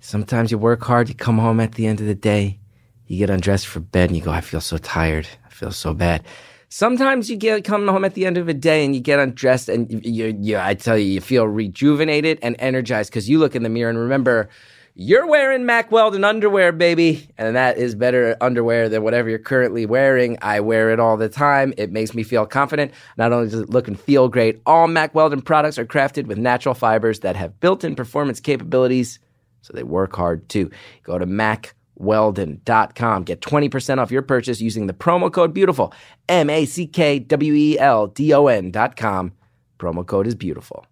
Sometimes you work hard, you come home at the end of the day, you get undressed for bed and you go, I feel so tired. I feel so bad. Sometimes you get come home at the end of a day and you get undressed and you, you, I tell you, you feel rejuvenated and energized because you look in the mirror and remember you're wearing Mack Weldon underwear, baby. And that is better underwear than whatever you're currently wearing. I wear it all the time. It makes me feel confident. Not only does it look and feel great, all Mack Weldon products are crafted with natural fibers that have built in performance capabilities, so they work hard too. Go to Mack weldon.com. Get 20% off your purchase using the promo code beautiful. M A C K W E L D O N.com. Promo code is beautiful.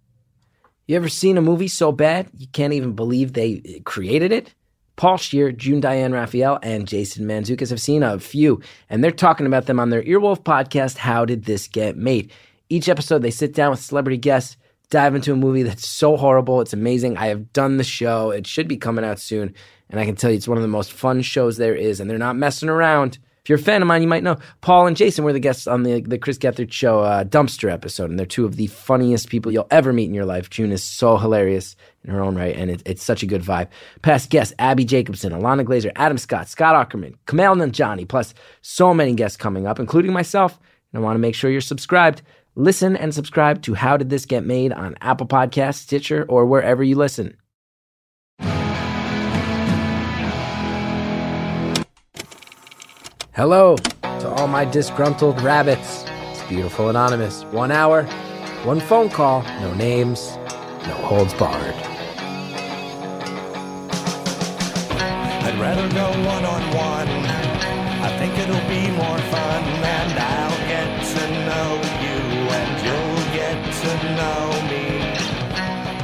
You ever seen a movie so bad you can't even believe they created it? Paul Scheer, June Diane Raphael, and Jason Mantzoukas have seen a few, and they're talking about them on their Earwolf podcast, How Did This Get Made? Each episode, they sit down with celebrity guests, dive into a movie that's so horrible, it's amazing. I have done the show, it should be coming out soon. And I can tell you, it's one of the most fun shows there is, and they're not messing around. If you're a fan of mine, you might know Paul and Jason were the guests on the, the Chris Gethard Show uh, Dumpster episode, and they're two of the funniest people you'll ever meet in your life. June is so hilarious in her own right, and it, it's such a good vibe. Past guests Abbi Jacobson, Ilana Glazer, Adam Scott, Scott Aukerman, Kumail Nanjiani, plus so many guests coming up, including myself. And I want to make sure you're subscribed. Listen and subscribe to How Did This Get Made on Apple Podcasts, Stitcher, or wherever you listen. Hello to all my disgruntled rabbits. It's Beautiful Anonymous. One hour, one phone call, no names, no holds barred. I'd rather go one on one. I think it'll be more fun, and I'll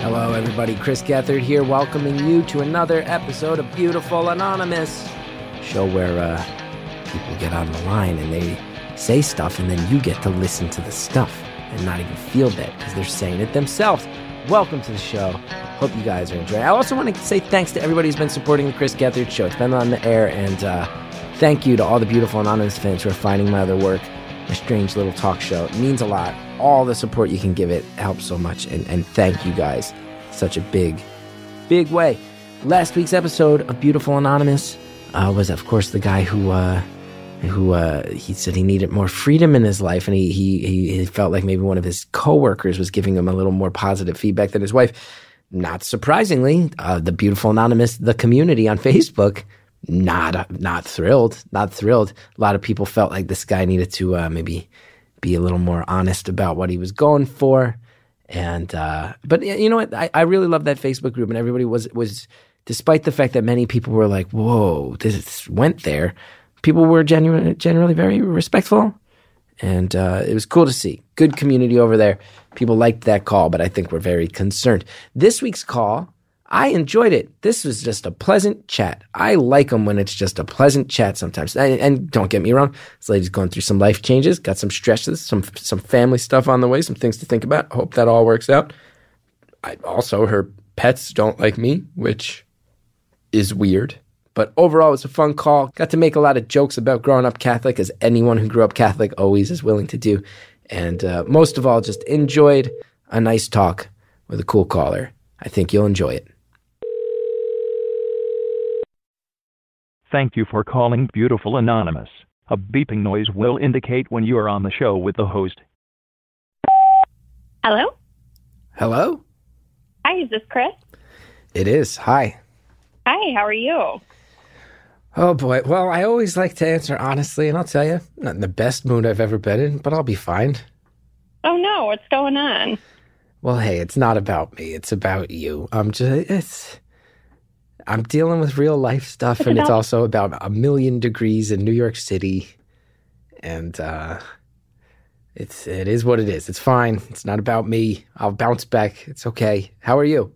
Hello, everybody. Chris Gethard here, welcoming you to another episode of Beautiful Anonymous, show where uh, people get on the line and they say stuff, and then you get to listen to the stuff and not even feel that because they're saying it themselves. Welcome to the show. Hope you guys are enjoying. I also want to say thanks to everybody who's been supporting the Chris Gethard show. It's been on the air, and uh, thank you to all the beautiful anonymous fans who are finding my other work, my strange little talk show. It means a lot. All the support you can give it helps so much, and, and thank you guys. Such a big, big way. Last week's episode of Beautiful Anonymous uh, was, of course, the guy who uh, who uh, he said he needed more freedom in his life, and he, he he felt like maybe one of his coworkers was giving him a little more positive feedback than his wife. Not surprisingly, uh, the beautiful anonymous, the community on Facebook, not not thrilled, not thrilled. A lot of people felt like this guy needed to uh, maybe be a little more honest about what he was going for. And uh, but you know what? I, I really love that Facebook group, and everybody was was, despite the fact that many people were like, "Whoa, this went there." People were genuine, generally very respectful, and uh, it was cool to see. Good community over there. People liked that call, but I think we're very concerned. This week's call, I enjoyed it. This was just a pleasant chat. I like them when it's just a pleasant chat sometimes. And, and don't get me wrong, this lady's going through some life changes, got some stresses, some some family stuff on the way, some things to think about. Hope that all works out. I, also, her pets don't like me, which is weird. But overall, it was a fun call. Got to make a lot of jokes about growing up Catholic, as anyone who grew up Catholic always is willing to do. And uh, most of all, just enjoyed a nice talk with a cool caller. I think you'll enjoy it. Thank you for calling Beautiful Anonymous. A beeping noise will indicate when you are on the show with the host. Hello? Hello? Hi, is this Chris? It is. Hi. Hi, how are you? Oh boy. Well, I always like to answer honestly, and I'll tell you, not in the best mood I've ever been in, but I'll be fine. Oh no, what's going on? Well, hey, it's not about me. It's about you. I'm just it's I'm dealing with real life stuff It's and it's also about a million degrees in New York City. And uh it's it is what it is. It's fine. It's not about me. I'll bounce back. It's okay. How are you?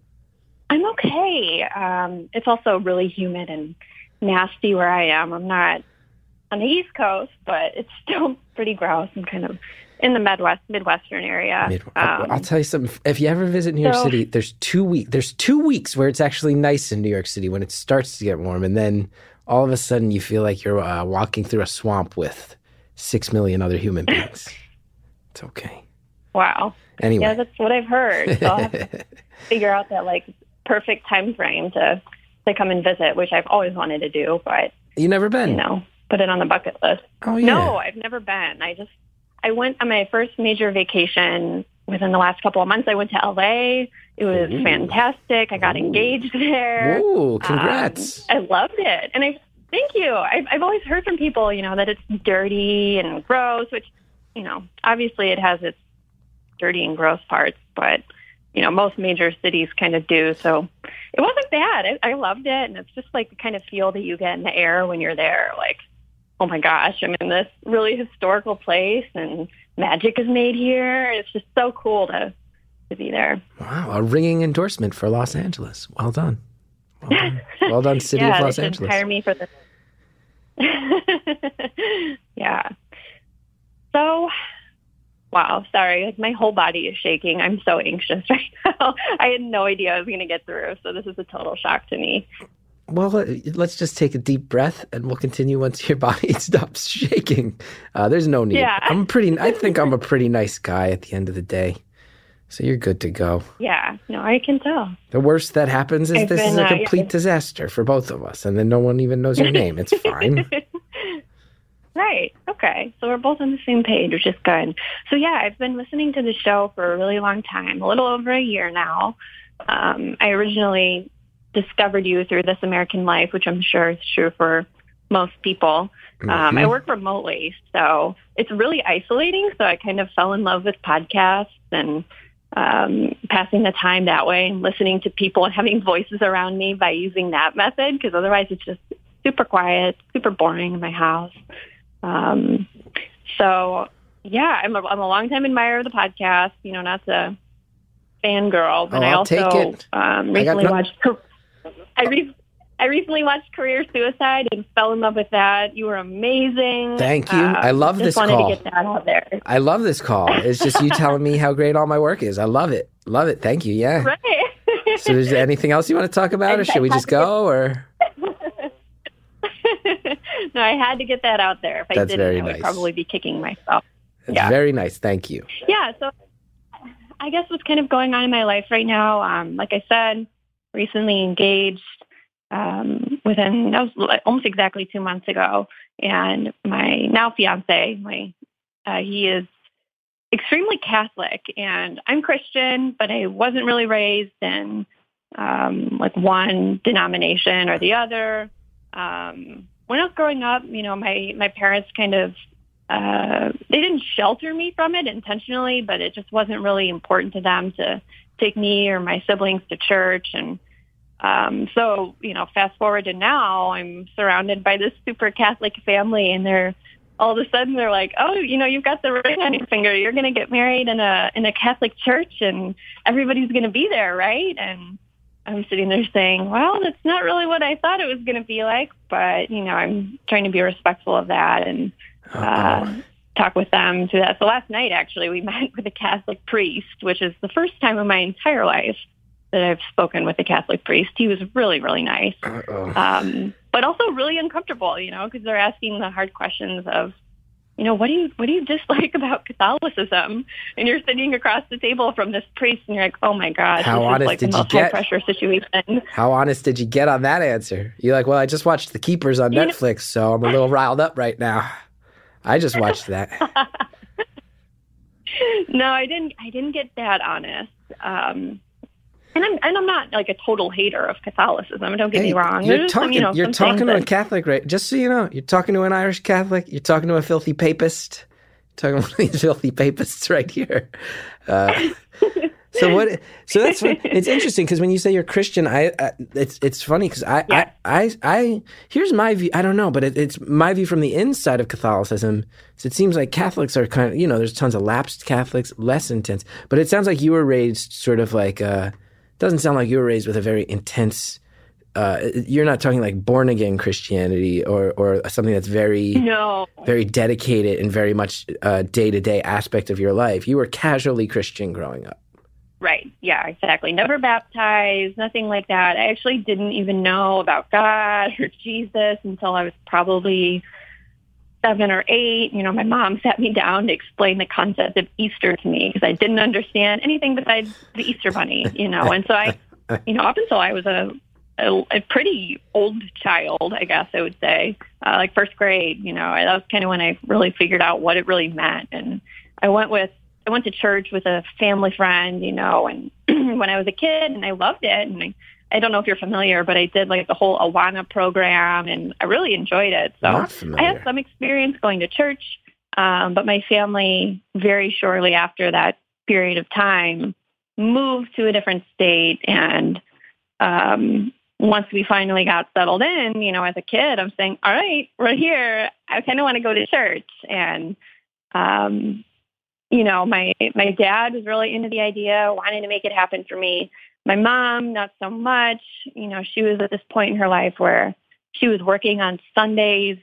I'm okay. Um, it's also really humid and nasty where I am. I'm not on the East Coast, but it's still pretty gross and kind of in the Midwest, Midwestern area. Mid- Um, I'll tell you something. If you ever visit New York so- City, there's two week there's two weeks where it's actually nice in New York City when it starts to get warm, and then all of a sudden you feel like you're uh, walking through a swamp with six million other human beings. it's okay. wow. Anyway, Yeah, that's what I've heard. So I'll have to figure out that like perfect time frame to to come and visit, which I've always wanted to do, but You never been? you know, put it on the bucket list. Oh yeah. No, I've never been. I just I went on my first major vacation within the last couple of months. I went to LA. It was Ooh. fantastic. I got Ooh. engaged there. Ooh, congrats. Um, I loved it, and I thank you. I've I've always heard from people, you know, that it's dirty and gross, which you know, obviously it has its dirty and gross parts, but you know, most major cities kind of do. So it wasn't bad. I, I loved it, and it's just like the kind of feel that you get in the air when you're there, like. Oh my gosh, I'm in this really historical place and magic is made here. It's just so cool to to be there. wow, a ringing endorsement for Los Angeles. Well done. Well done, well done City yeah, of Los Angeles. hire me for this. yeah. So, wow, sorry, like my whole body is shaking. I'm so anxious right now. I had no idea I was going to get through, so this is a total shock to me. Well, uh, let's just take a deep breath, and we'll continue once your body stops shaking. Uh, there's no need. Yeah. I'm pretty. I think I'm a pretty nice guy at the end of the day, so you're good to go. Yeah, no, I can tell. The worst that happens is I've this is been, a uh, complete yeah. disaster for both of us, and then no one even knows your name. It's fine. Right. Okay. So we're both on the same page, which is good. So yeah, I've been listening to the show for a really long time, a little over a year now. Um, I originally discovered you through This American Life, which I'm sure is true for most people. Um, I Mhm. work remotely, so it's really isolating. So I kind of fell in love with podcasts and um, passing the time that way and listening to people and having voices around me by using that method because otherwise it's just super quiet, super boring in my house. Um, so yeah, I'm a, I'm a longtime admirer of the podcast. You know, not to fangirl, but Oh, I also um, I recently no- watched. I re- I recently watched Career Suicide and fell in love with that. You were amazing. Thank you. Um, I love just this wanted call. to get that out there. I love this call. It's just you telling me how great all my work is. I love it. Love it. Thank you. Yeah. Right. So, is there anything else you want to talk about, or should we just go? Or no, I had to get that out there. If I didn't, very I would nice. probably be kicking myself. it's Yeah. very nice. Thank you. Yeah, so I guess what's kind of going on in my life right now, um, like I said, recently engaged um, within that was almost exactly two months ago, and my now fiance, my uh, he is extremely Catholic, and I'm Christian, but I wasn't really raised in um, like one denomination or the other. Um, when I was growing up, you know, my my parents kind of uh, they didn't shelter me from it intentionally, but it just wasn't really important to them to take me or my siblings to church. And um, so, you know, fast forward to now, I'm surrounded by this super Catholic family, and they're all of a sudden they're like, "Oh, you know, you've got the ring on your finger. You're going to get married in a in a Catholic church, and everybody's going to be there, right?" And I'm sitting there saying, "Well, that's not really what I thought it was going to be like, but you know, I'm trying to be respectful of that and." uh, talk with them through that. So last night, actually, we met with a Catholic priest, which is the first time in my entire life that I've spoken with a Catholic priest. He was really, really nice, Uh-oh. um, but also really uncomfortable, you know, because they're asking the hard questions of, you know, what do you what do you dislike about Catholicism? And you're sitting across the table from this priest, and you're like, oh my god, How this honest is like did you get? pressure situation. How honest did you get on that answer? You're like, well, I just watched The Keepers on You know- Netflix, so I'm a little riled up right now. I just watched that. no, I didn't. I didn't get that honest. Um, and I'm and I'm not like a total hater of Catholicism. Don't get Hey, me wrong. You're There's some, talking. you know, you're talking to a Catholic, right? Just so you know, you're talking to an Irish Catholic. You're talking to a filthy papist. You're talking to one of these filthy papists right here. Uh, so what? So that's it's interesting because when you say you're Christian, I uh, it's it's funny because I, Yeah. I I I here's my view. I don't know, but it, it's my view from the inside of Catholicism. So it seems like Catholics are kind of you know there's tons of lapsed Catholics, less intense. But it sounds like you were raised sort of like. Uh, doesn't sound like you were raised with a very intense. Uh, you're not talking like born again Christianity or or something that's very no, very dedicated and very much day to day aspect of your life. You were casually Christian growing up. right? Yeah, exactly. Never baptized, nothing like that. I actually didn't even know about God or Jesus until I was probably seven or eight. You know, my mom sat me down to explain the concept of Easter to me because I didn't understand anything besides the Easter bunny. You know, and so I, you know, up until I was a a, a pretty old child, I guess I would say, uh, like first grade. You know, I, that was kind of when I really figured out what it really meant. And I went with I went to church with a family friend, you know, and when I was a kid, and I loved it. And I, I don't know if you're familiar, but I did like the whole Awana program, and I really enjoyed it. So I have some experience going to church, um, but my family very shortly after that period of time moved to a different state and um once we finally got settled in, you know, as a kid, I'm saying, all right, we're here. I kind of want to go to church. And, um, you know, my, my dad was really into the idea, wanting to make it happen for me. My mom, not so much. You know, she was at this point in her life where she was working on Sundays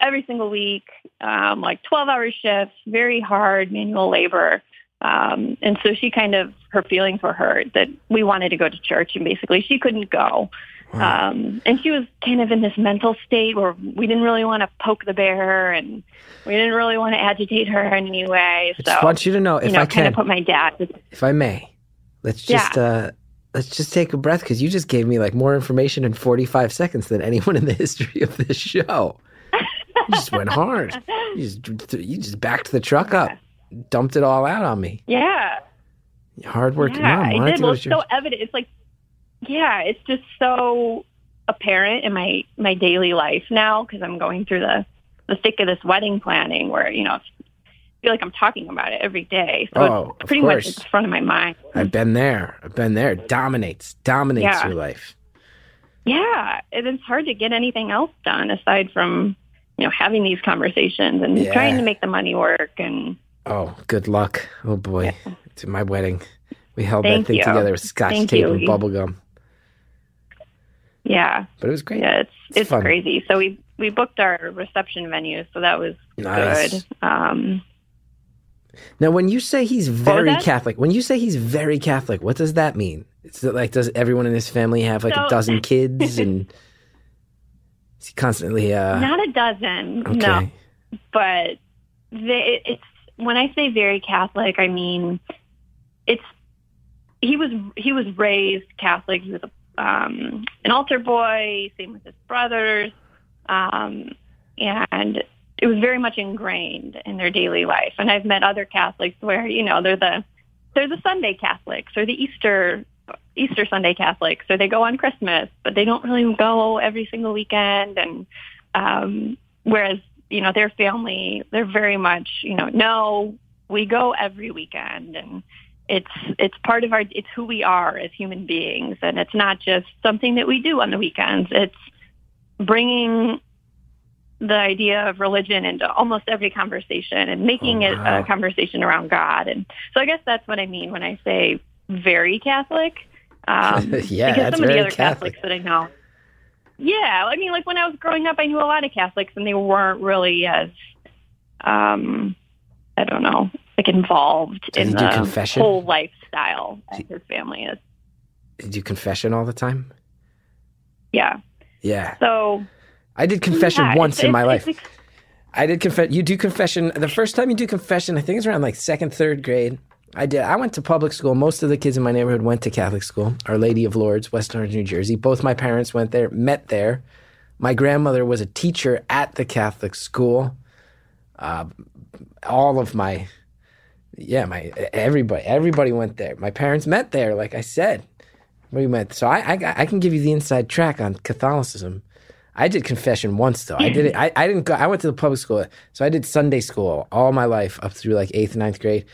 every single week, um, like 12 hour shifts, very hard manual labor. Um, and so she kind of, her feelings were hurt that we wanted to go to church and basically she couldn't go. Um, and she was kind of in this mental state where we didn't really want to poke the bear and we didn't really want to agitate her in any way. I So, just want you to know, if you know, I kind of put my dad. if I may, let's just uh, let's just take a breath because you just gave me like more information in 45 seconds than anyone in the history of this show. You just went hard. You just you just backed the truck up, dumped it all out on me. Yeah. Hardworking yeah, mom. I did. Well, it's so evident. It's like, yeah, it's just so apparent in my my daily life now because I'm going through the the thick of this wedding planning where you know feel like I'm talking about it every day. So Oh, it's pretty much at the front of my mind. I've been there. I've been there. Dominates. Dominates Yeah. your life. Yeah, and it's hard to get anything else done aside from you know having these conversations and Yeah. trying to make the money work and Oh, good luck. Oh boy. To my wedding. We held Thank that thing you. together with scotch Thank tape you. and bubble gum. yeah, But it was great. yeah, it's It's it's, crazy. So we we booked our reception venue, so that was Nice. good. Um, Now, when you say he's very? Catholic, when you say he's very Catholic, what does that mean? Is it like does everyone in his family have like a dozen kids and is he constantly uh Not a dozen, okay. no. But the, it's when I say very Catholic, I mean it's he was he was raised Catholic. He was a, um, an altar boy. Same with his brothers, um, and it was very much ingrained in their daily life. And I've met other Catholics where you know they're the they're the Sunday Catholics or the Easter Easter Sunday Catholics, or they go on Christmas, but they don't really go every single weekend. And um, whereas you know their family, they're very much you know no, we go every weekend, and it's it's part of our it's who we are as human beings, and it's not just something that we do on the weekends. It's bringing the idea of religion into almost every conversation and making Oh, it a conversation around God. And so I guess that's what I mean when I say very Catholic. Um, Yeah, because that's some of the other Catholic. Catholics that I know. Yeah, I mean, like when I was growing up, I knew a lot of Catholics, and they weren't really as, um, I don't know, like involved Did in the confession? whole lifestyle as his family is. Did you confession all the time? Yeah. Yeah. So I did confession yeah, once it's- in my it's- life. it's- I did confess. You do confession. The first time you do confession, I think it's around like second, third grade. I did. I went to public school. Most of the kids in my neighborhood went to Catholic school. Our Lady of Lourdes, West Orange, New Jersey. Both my parents went there, met there. My grandmother was a teacher at the Catholic school. Uh, all of my, yeah, my everybody, everybody went there. My parents met there, like I said. We met. So I, I, I can give you the inside track on Catholicism. I did confession once though. I did it. I, I didn't go. I went to the public school, so I did Sunday school all my life up through like eighth, ninth grade.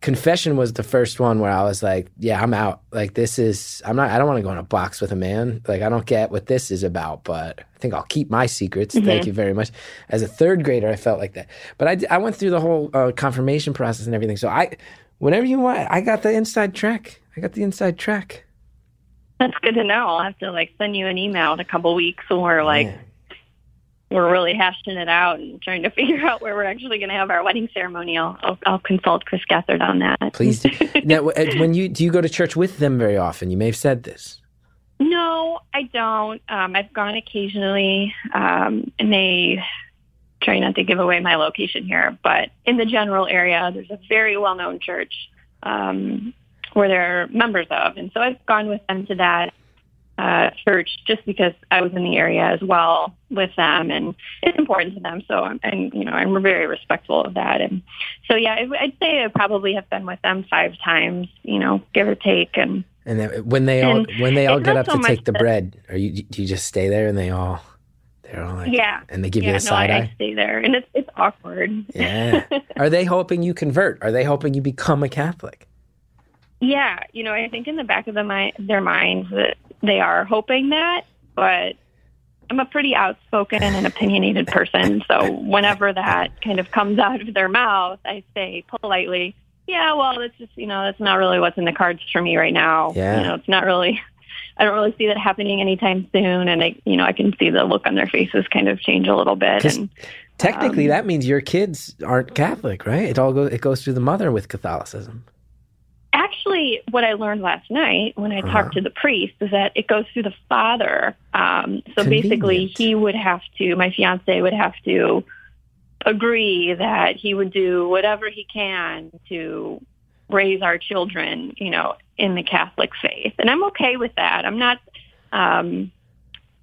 Confession was the first one where I was like, "Yeah, I'm out. Like this is. I'm not. I don't want to go in a box with a man. Like I don't get what this is about. But I think I'll keep my secrets. Thank you very much." As a third grader, I felt like that. But I, I went through the whole uh, confirmation process and everything. So I, whenever you want, I got the inside track. I got the inside track. That's good to know. I'll have to like send you an email in a couple weeks when we're like Yeah. we're really hashing it out and trying to figure out where we're actually going to have our wedding ceremony. I'll, I'll, I'll consult Chris Gethard on that. Please. do. now, uh, when you do you go to church with them very often? You may have said this. No, I don't. Um, I've gone occasionally, um, and they try not to give away my location here. But in the general area, there's a very well-known church um, where they're members of, and so I've gone with them to that uh, church just because I was in the area as well with them, and it's important to them. So, I'm, and you know, I'm very respectful of that. And so, yeah, I, I'd say I probably have been with them five times, you know, give or take. And And then when they all when they all get up so to take the that- bread, are you do you just stay there and they all they're all like yeah, and they give yeah, you a no, I, side I eye? stay there, and it's it's awkward. Yeah. Are they hoping you convert? Are they hoping you become a Catholic? Yeah, you know, I think in the back of the mi- their minds that they are hoping that, but I'm a pretty outspoken and opinionated person, so whenever that kind of comes out of their mouth, I say politely, "Yeah, well, that's just you know, that's not really what's in the cards for me right now. Yeah. You know, it's not really." I don't really see that happening anytime soon, and I, you know, I can see the look on their faces kind of change a little bit. And Technically, Um, that means your kids aren't Catholic, right? It all goes it goes through the mother with Catholicism. Actually what I learned last night when I Uh-huh. talked to the priest is that it goes through the father. Um, so basically, he would have to, my fiance would have to agree that he would do whatever he can to raise our children, you know, in the Catholic faith. And I'm okay with that. I'm not, um,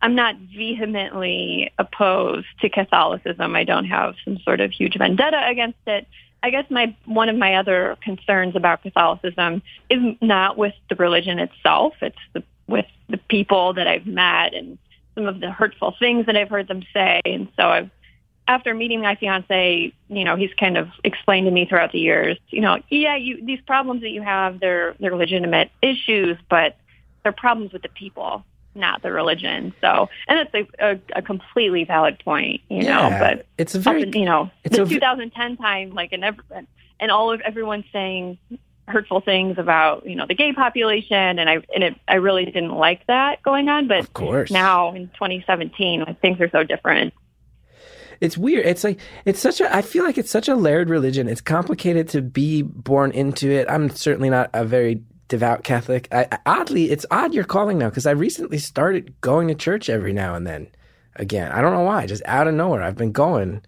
I'm not vehemently opposed to Catholicism. I don't have some sort of huge vendetta against it. I guess my one of my other concerns about Catholicism is not with the religion itself. It's the, with the people that I've met and some of the hurtful things that I've heard them say. And so I've, after meeting my fiance, you know, he's kind of explained to me throughout the years, you know, yeah, you, these problems that you have, they're, they're legitimate issues, but they're problems with the people, not the religion. So, and that's a, a, a completely valid point, you know, but it's a very in, you know, it's the a v- 2010 time, like, and every, and all of everyone's saying hurtful things about, you know, the gay population. And I, and it, I really didn't like that going on. But of course. now in 2017, when things are so different. It's weird. It's like it's such a. I feel like it's such a layered religion. It's complicated to be born into it. I'm certainly not a very devout Catholic. I, I- oddly, it's odd you're calling now because I recently started going to church every now and then. Again, I don't know why. Just out of nowhere, I've been going.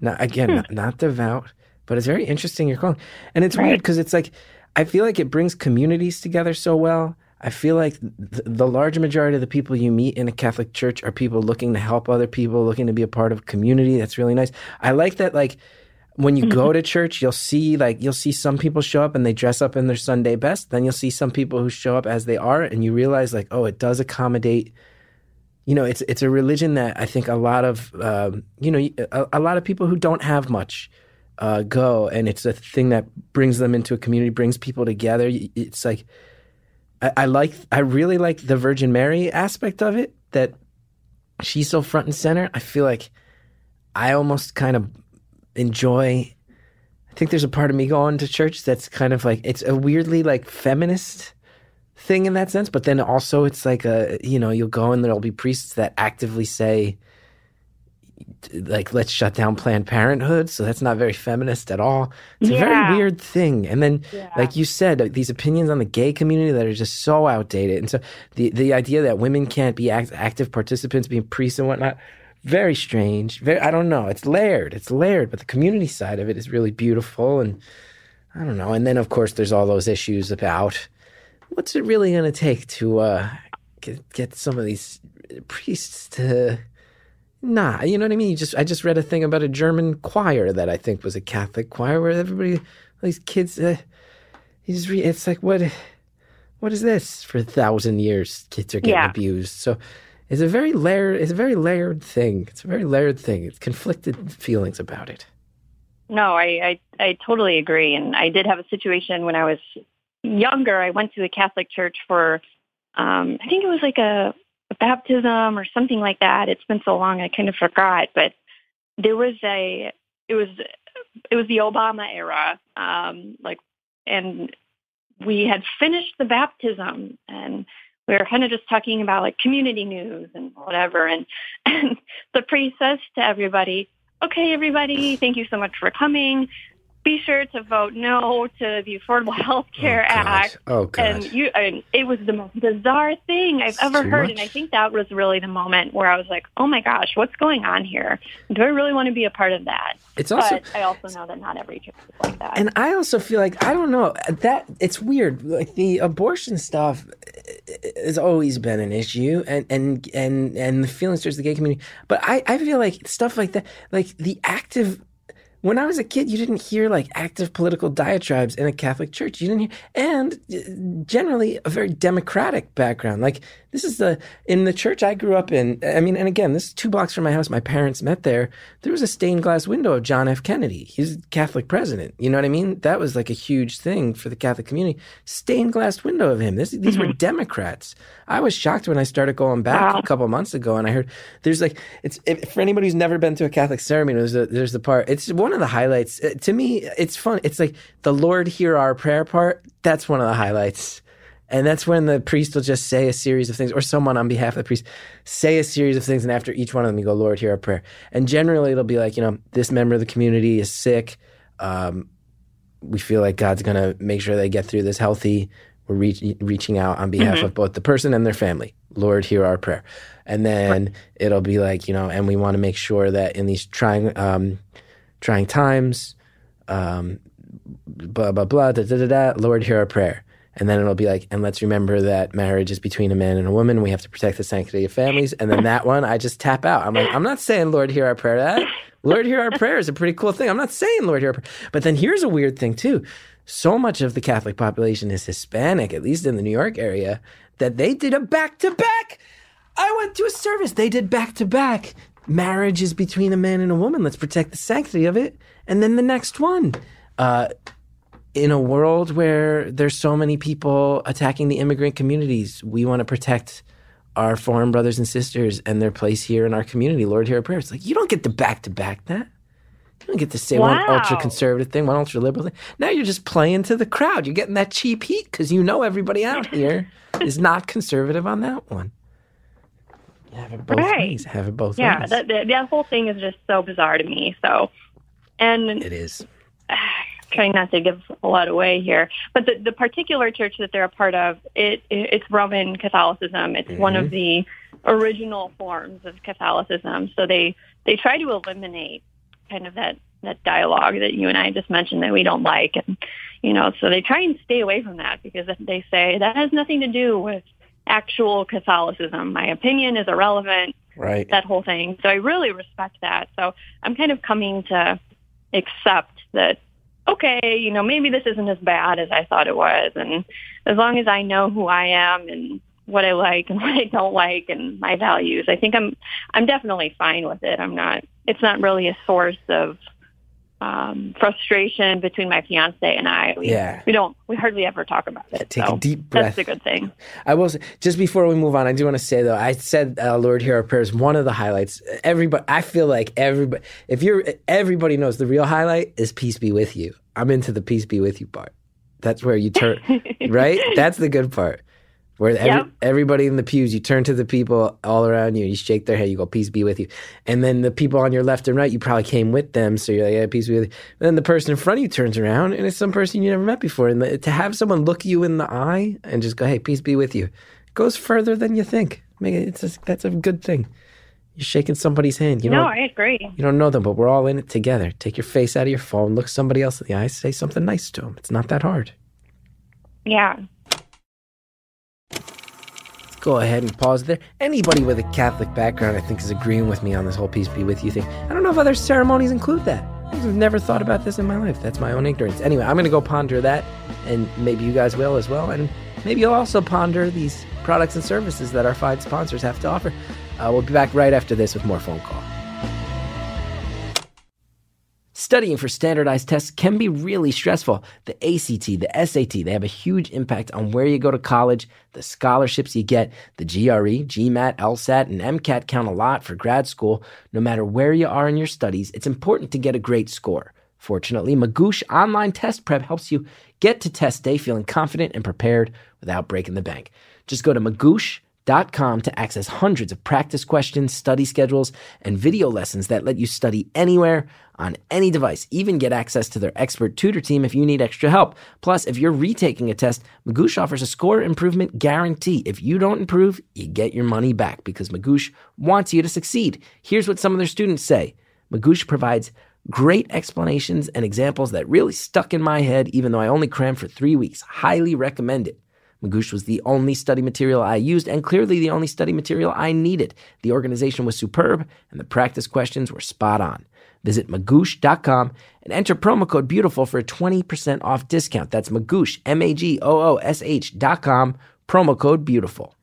Not again, hmm. not, not devout, but it's very interesting you're calling, and it's weird because it's like I feel like it brings communities together so well. I feel like th- the large majority of the people you meet in a Catholic church are people looking to help other people, looking to be a part of community. That's really nice. I like that, like, when you go to church, you'll see like you'll see some people show up and they dress up in their Sunday best. Then you'll see some people who show up as they are, and you realize like, oh, it does accommodate. You know, it's it's a religion that I think a lot of um, you know a, a lot of people who don't have much uh, go, and it's a thing that brings them into a community, brings people together. It's like I, I like I really like the Virgin Mary aspect of it that she's so front and center. I feel like I almost kind of enjoy. I think there's a part of me going to church that's kind of like it's a weirdly like feminist thing in that sense, but then also it's like a you know you'll go and there'll be priests that actively say like let's shut down Planned Parenthood, so that's not very feminist at all. It's a very weird thing, and then Yeah. like you said, uh, these opinions on the gay community that are just so outdated, and so the the idea that women can't be act- active participants, being priests and whatnot, very strange. Very, I don't know. It's layered. It's layered, but the community side of it is really beautiful, and I don't know. And then of course there's all those issues about what's it really going to take to uh, get get some of these priests to. Nah, you know what I mean. You just I just read a thing about a German choir that I think was a Catholic choir where everybody, all these kids, uh, you just read. It's like what, what is this? For a thousand years, kids are getting Yeah. abused. So it's a very layered. It's a very layered thing. It's a very layered thing. It's conflicted feelings about it. No, I, I, I totally agree. And I did have a situation when I was younger. I went to a Catholic church for, um, I think it was like a, a baptism or something like that. It's been so long, I kind of forgot. But there was a, it was, it was the Obama era, um, like, and we had finished the baptism and we were kind of just talking about like community news and whatever. And, and the priest says to everybody, okay, everybody, thank you so much for coming. Be sure to vote no to the Affordable Health Care oh, Act. Oh God. And you, and it was the most bizarre thing I've It's ever heard, much. and I think that was really the moment where I was like, "Oh my gosh, what's going on here? Do I really want to be a part of that?" it's also but I also know that not every church is like that. And I also feel like I don't know that it's weird. Like the abortion stuff, has always been an issue, and and and and the feelings towards the gay community. But I I feel like stuff like that, like the active when I was a kid, you didn't hear like active political diatribes in a Catholic church. You didn't hear, and uh, generally a very democratic background. Like this is the in the church I grew up in. I mean, and again, this is two blocks from my house. My parents met there. There was a stained glass window of John F. Kennedy. He's Catholic president. You know what I mean? That was like a huge thing for the Catholic community. Stained glass window of him. This, these mm-hmm. were Democrats. I was shocked when I started going back wow. a couple months ago, and I heard there's like it's for anybody who's never been to a Catholic ceremony. There's a, there's the part. It's one of the highlights uh, to me. It's fun. It's like the Lord hear our prayer part. That's one of the highlights. And that's when the priest will just say a series of things, or someone on behalf of the priest say a series of things. And after each one of them, you go, Lord, hear our prayer. And generally, it'll be like, you know, this member of the community is sick. Um, we feel like God's going to make sure they get through this healthy. We're reach, reaching out on behalf mm-hmm. of both the person and their family. Lord, hear our prayer. And then right. it'll be like, you know, and we want to make sure that in these trying, um, trying times, um, blah, blah, blah, da, da, da, da, Lord, hear our prayer. And then it'll be like, and let's remember that marriage is between a man and a woman. We have to protect the sanctity of families. And then that one, I just tap out. I'm like, I'm not saying, Lord, hear our prayer. That Lord, hear our prayer is a pretty cool thing. I'm not saying, Lord, hear our prayer. But then here's a weird thing, too. So much of the Catholic population is Hispanic, at least in the New York area, that they did a back to back. I went to a service. They did back to back. Marriage is between a man and a woman. Let's protect the sanctity of it. And then the next one. Uh, in a world where there's so many people attacking the immigrant communities, we want to protect our foreign brothers and sisters and their place here in our community. Lord, hear our prayers. Like you don't get to back to back that. You don't get to say wow. one ultra conservative thing, one ultra liberal thing. Now you're just playing to the crowd. You're getting that cheap heat because you know everybody out here is not conservative on that one. Have it both right. ways. Have it both yeah, ways. Yeah, that, that whole thing is just so bizarre to me. So, and it is trying not to give a lot away here, but the, the particular church that they're a part of, it, it it's Roman Catholicism. It's mm-hmm. one of the original forms of Catholicism. So they they try to eliminate kind of that that dialogue that you and I just mentioned that we don't like, and you know, so they try and stay away from that because they say that has nothing to do with actual Catholicism. My opinion is irrelevant. Right. That whole thing. So I really respect that. So I'm kind of coming to accept that okay, you know, maybe this isn't as bad as I thought it was. And as long as I know who I am and what I like and what I don't like and my values, I think I'm I'm definitely fine with it. I'm not it's not really a source of um, frustration between my fiance and I. We, yeah. we don't, we hardly ever talk about it. Take so a deep breath. That's a good thing. I will say, just before we move on, I do want to say though, I said, uh, Lord, hear our prayers. One of the highlights, everybody, I feel like everybody, if you're, everybody knows the real highlight is peace be with you. I'm into the peace be with you part. That's where you turn, right? That's the good part. Where every, yep. everybody in the pews, you turn to the people all around you, you shake their head, you go, peace be with you. And then the people on your left and right, you probably came with them. So you're like, yeah, peace be with you. And then the person in front of you turns around and it's some person you never met before. And the, to have someone look you in the eye and just go, hey, peace be with you, goes further than you think. I mean, it's a, that's a good thing. You're shaking somebody's hand. You no, know, I agree. You don't know them, but we're all in it together. Take your face out of your phone, look somebody else in the eye, say something nice to them. It's not that hard. Yeah go ahead and pause there. Anybody with a Catholic background, I think, is agreeing with me on this whole peace be with you thing. I don't know if other ceremonies include that. I've never thought about this in my life. That's my own ignorance. Anyway, I'm going to go ponder that, and maybe you guys will as well. And maybe you'll also ponder these products and services that our fine sponsors have to offer. Uh, we'll be back right after this with more phone call. Studying for standardized tests can be really stressful. The ACT, the SAT, they have a huge impact on where you go to college, the scholarships you get. The GRE, GMAT, LSAT, and MCAT count a lot for grad school. No matter where you are in your studies, it's important to get a great score. Fortunately, Magoosh Online Test Prep helps you get to test day feeling confident and prepared without breaking the bank. Just go to magoosh.com to access hundreds of practice questions, study schedules, and video lessons that let you study anywhere on any device. Even get access to their expert tutor team if you need extra help. Plus, if you're retaking a test, Magoosh offers a score improvement guarantee. If you don't improve, you get your money back because Magoosh wants you to succeed. Here's what some of their students say Magoosh provides great explanations and examples that really stuck in my head, even though I only crammed for three weeks. Highly recommend it. Magoosh was the only study material I used and clearly the only study material I needed. The organization was superb and the practice questions were spot on. Visit magoosh.com and enter promo code beautiful for a 20% off discount. That's magoosh, M-A-G-O-O-S-H dot com, promo code beautiful.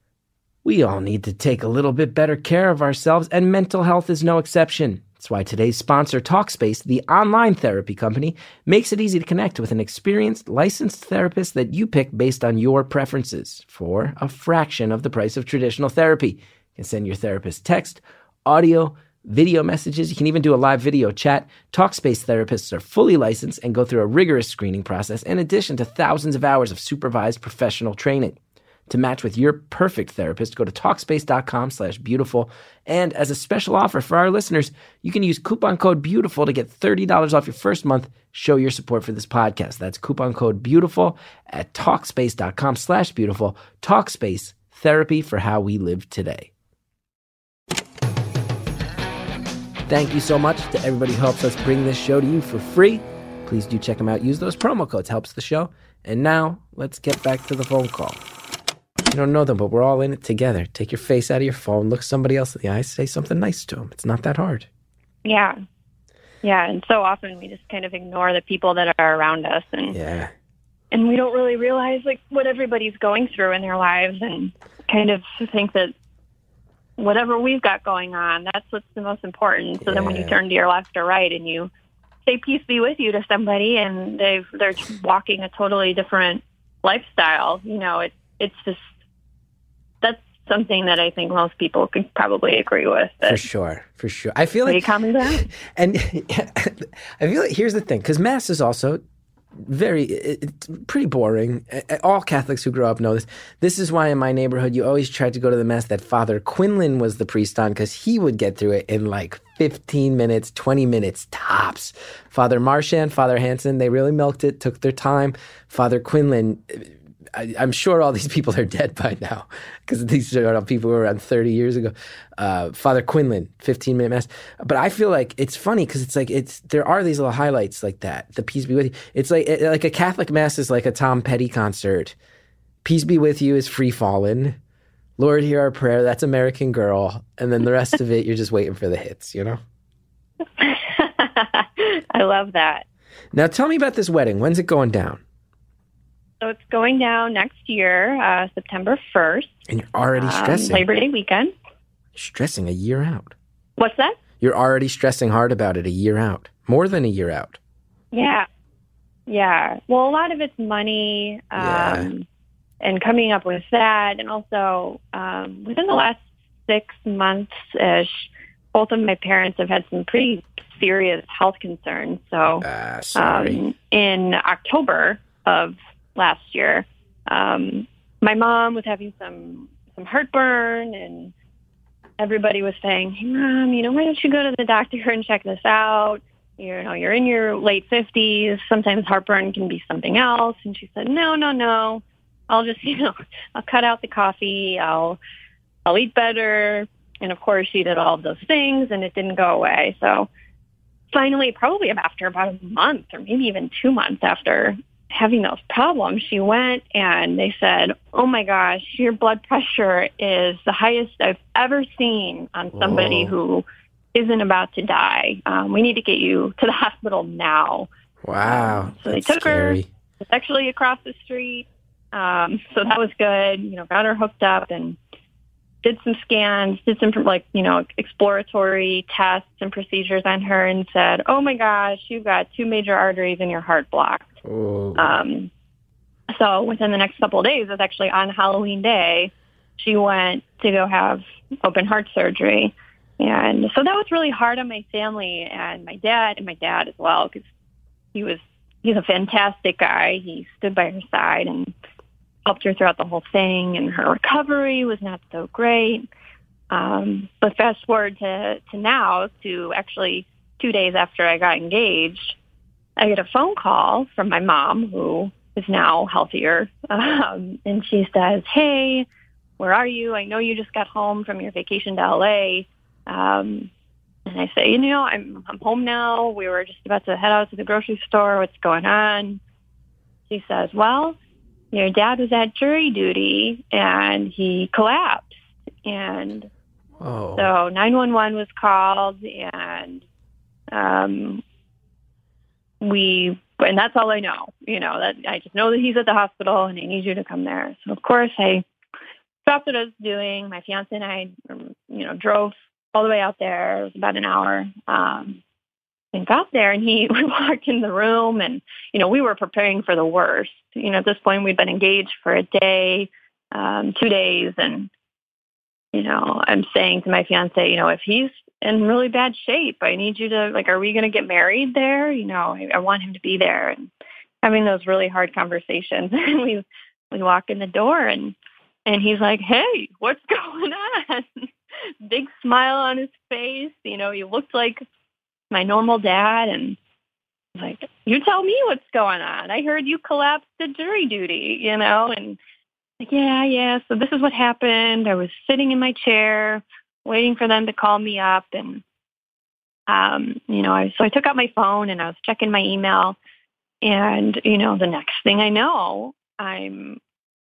We all need to take a little bit better care of ourselves and mental health is no exception. That's why today's sponsor, Talkspace, the online therapy company, makes it easy to connect with an experienced, licensed therapist that you pick based on your preferences for a fraction of the price of traditional therapy. You can send your therapist text, audio, video messages. You can even do a live video chat. Talkspace therapists are fully licensed and go through a rigorous screening process in addition to thousands of hours of supervised professional training. To match with your perfect therapist, go to Talkspace.com slash beautiful. And as a special offer for our listeners, you can use coupon code beautiful to get $30 off your first month. Show your support for this podcast. That's coupon code beautiful at Talkspace.com slash beautiful. Talkspace, therapy for how we live today. Thank you so much to everybody who helps us bring this show to you for free. Please do check them out. Use those promo codes, helps the show. And now let's get back to the phone call. You don't know them, but we're all in it together. Take your face out of your phone, look somebody else in the eye, say something nice to them. It's not that hard. Yeah. Yeah. And so often we just kind of ignore the people that are around us and Yeah. and we don't really realize like what everybody's going through in their lives and kind of think that whatever we've got going on, that's what's the most important. So then when you turn to your left or right and you say peace be with you to somebody and they've they're walking a totally different lifestyle, you know, it it's just something that I think most people could probably agree with. For sure. For sure. I feel like common ground. and I feel like here's the thing because mass is also very it's pretty boring. All Catholics who grow up know this. This is why in my neighborhood you always tried to go to the mass that Father Quinlan was the priest on because he would get through it in like 15 minutes, 20 minutes tops. Father Marchand, Father Hansen, they really milked it, took their time. Father Quinlan. I, I'm sure all these people are dead by now because these are all people who were around 30 years ago. Uh, Father Quinlan, 15 minute mass. But I feel like it's funny because it's like it's there are these little highlights like that. The peace be with you. It's like it, like a Catholic mass is like a Tom Petty concert. Peace be with you is Free Fallin'. Lord, hear our prayer. That's American Girl, and then the rest of it, you're just waiting for the hits. You know. I love that. Now tell me about this wedding. When's it going down? So it's going down next year, uh, September 1st, And you're already um, stressing. Labor Day weekend. stressing a year out. What's that? You're already stressing hard about it a year out, more than a year out. Yeah. Yeah. Well, a lot of it's money um, Yeah. and coming up with that. And also, um, within the last six months ish, both of my parents have had some pretty serious health concerns. So, sorry. um, in October of last year, um, my mom was having some some heartburn, and everybody was saying, "Hey, mom, you know, why don't you go to the doctor and check this out? You know, you're in your late fifties. Sometimes heartburn can be something else." And she said, "No, no, no. I'll just, you know, I'll cut out the coffee. I'll I'll eat better." And of course, she did all of those things, and it didn't go away. So finally, probably after about a month or maybe even two months after having those problems, she went and they said, "Oh my gosh, your blood pressure is the highest I've ever seen on somebody who isn't about to die. Um, we need to get you to the hospital now." wow. so they took her- scary. It's actually across the street, um, so that was good. You know, got her hooked up and did some scans, did some like you know exploratory tests and procedures on her, and said, "Oh my gosh, you've got two major arteries in your heart blocked." Oh. Um, so within the next couple of days, it was actually on Halloween day, she went to go have open heart surgery. And so that was really hard on my family and my dad and my dad as well because he was he's a fantastic guy. He stood by her side and helped her throughout the whole thing. And her recovery was not so great. Um, but fast forward to to now to actually two days after I got engaged, I get a phone call from my mom who is now healthier. Um, and she says, Hey, where are you? I know you just got home from your vacation to LA. Um, and I say, you know, I'm, I'm home now. We were just about to head out to the grocery store. What's going on? She says, well, your dad was at jury duty and he collapsed. And Oh. so 911 was called and um, we, and that's all I know, you know, that I just know that he's at the hospital and I need you to come there. So of course I stopped what I was doing. My fiance and I, um, you know, drove all the way out there. It was about an hour. Um, and got there and he we walked in the room and you know we were preparing for the worst you know at this point we'd been engaged for a day um two days and you know i'm saying to my fiance you know if he's in really bad shape. I need you to like are we going to get married there? You know I, I want him to be there. And having those really hard conversations and we we walk in the door and and he's like hey what's going on? Big smile on his face. You know he looked like my normal dad. And like, you tell me what's going on. I heard you collapsed at jury duty, you know, and like, yeah, yeah. So this is what happened. I was sitting in my chair waiting for them to call me up and um, you know, I so I took out my phone and I was checking my email and, you know, the next thing I know, I'm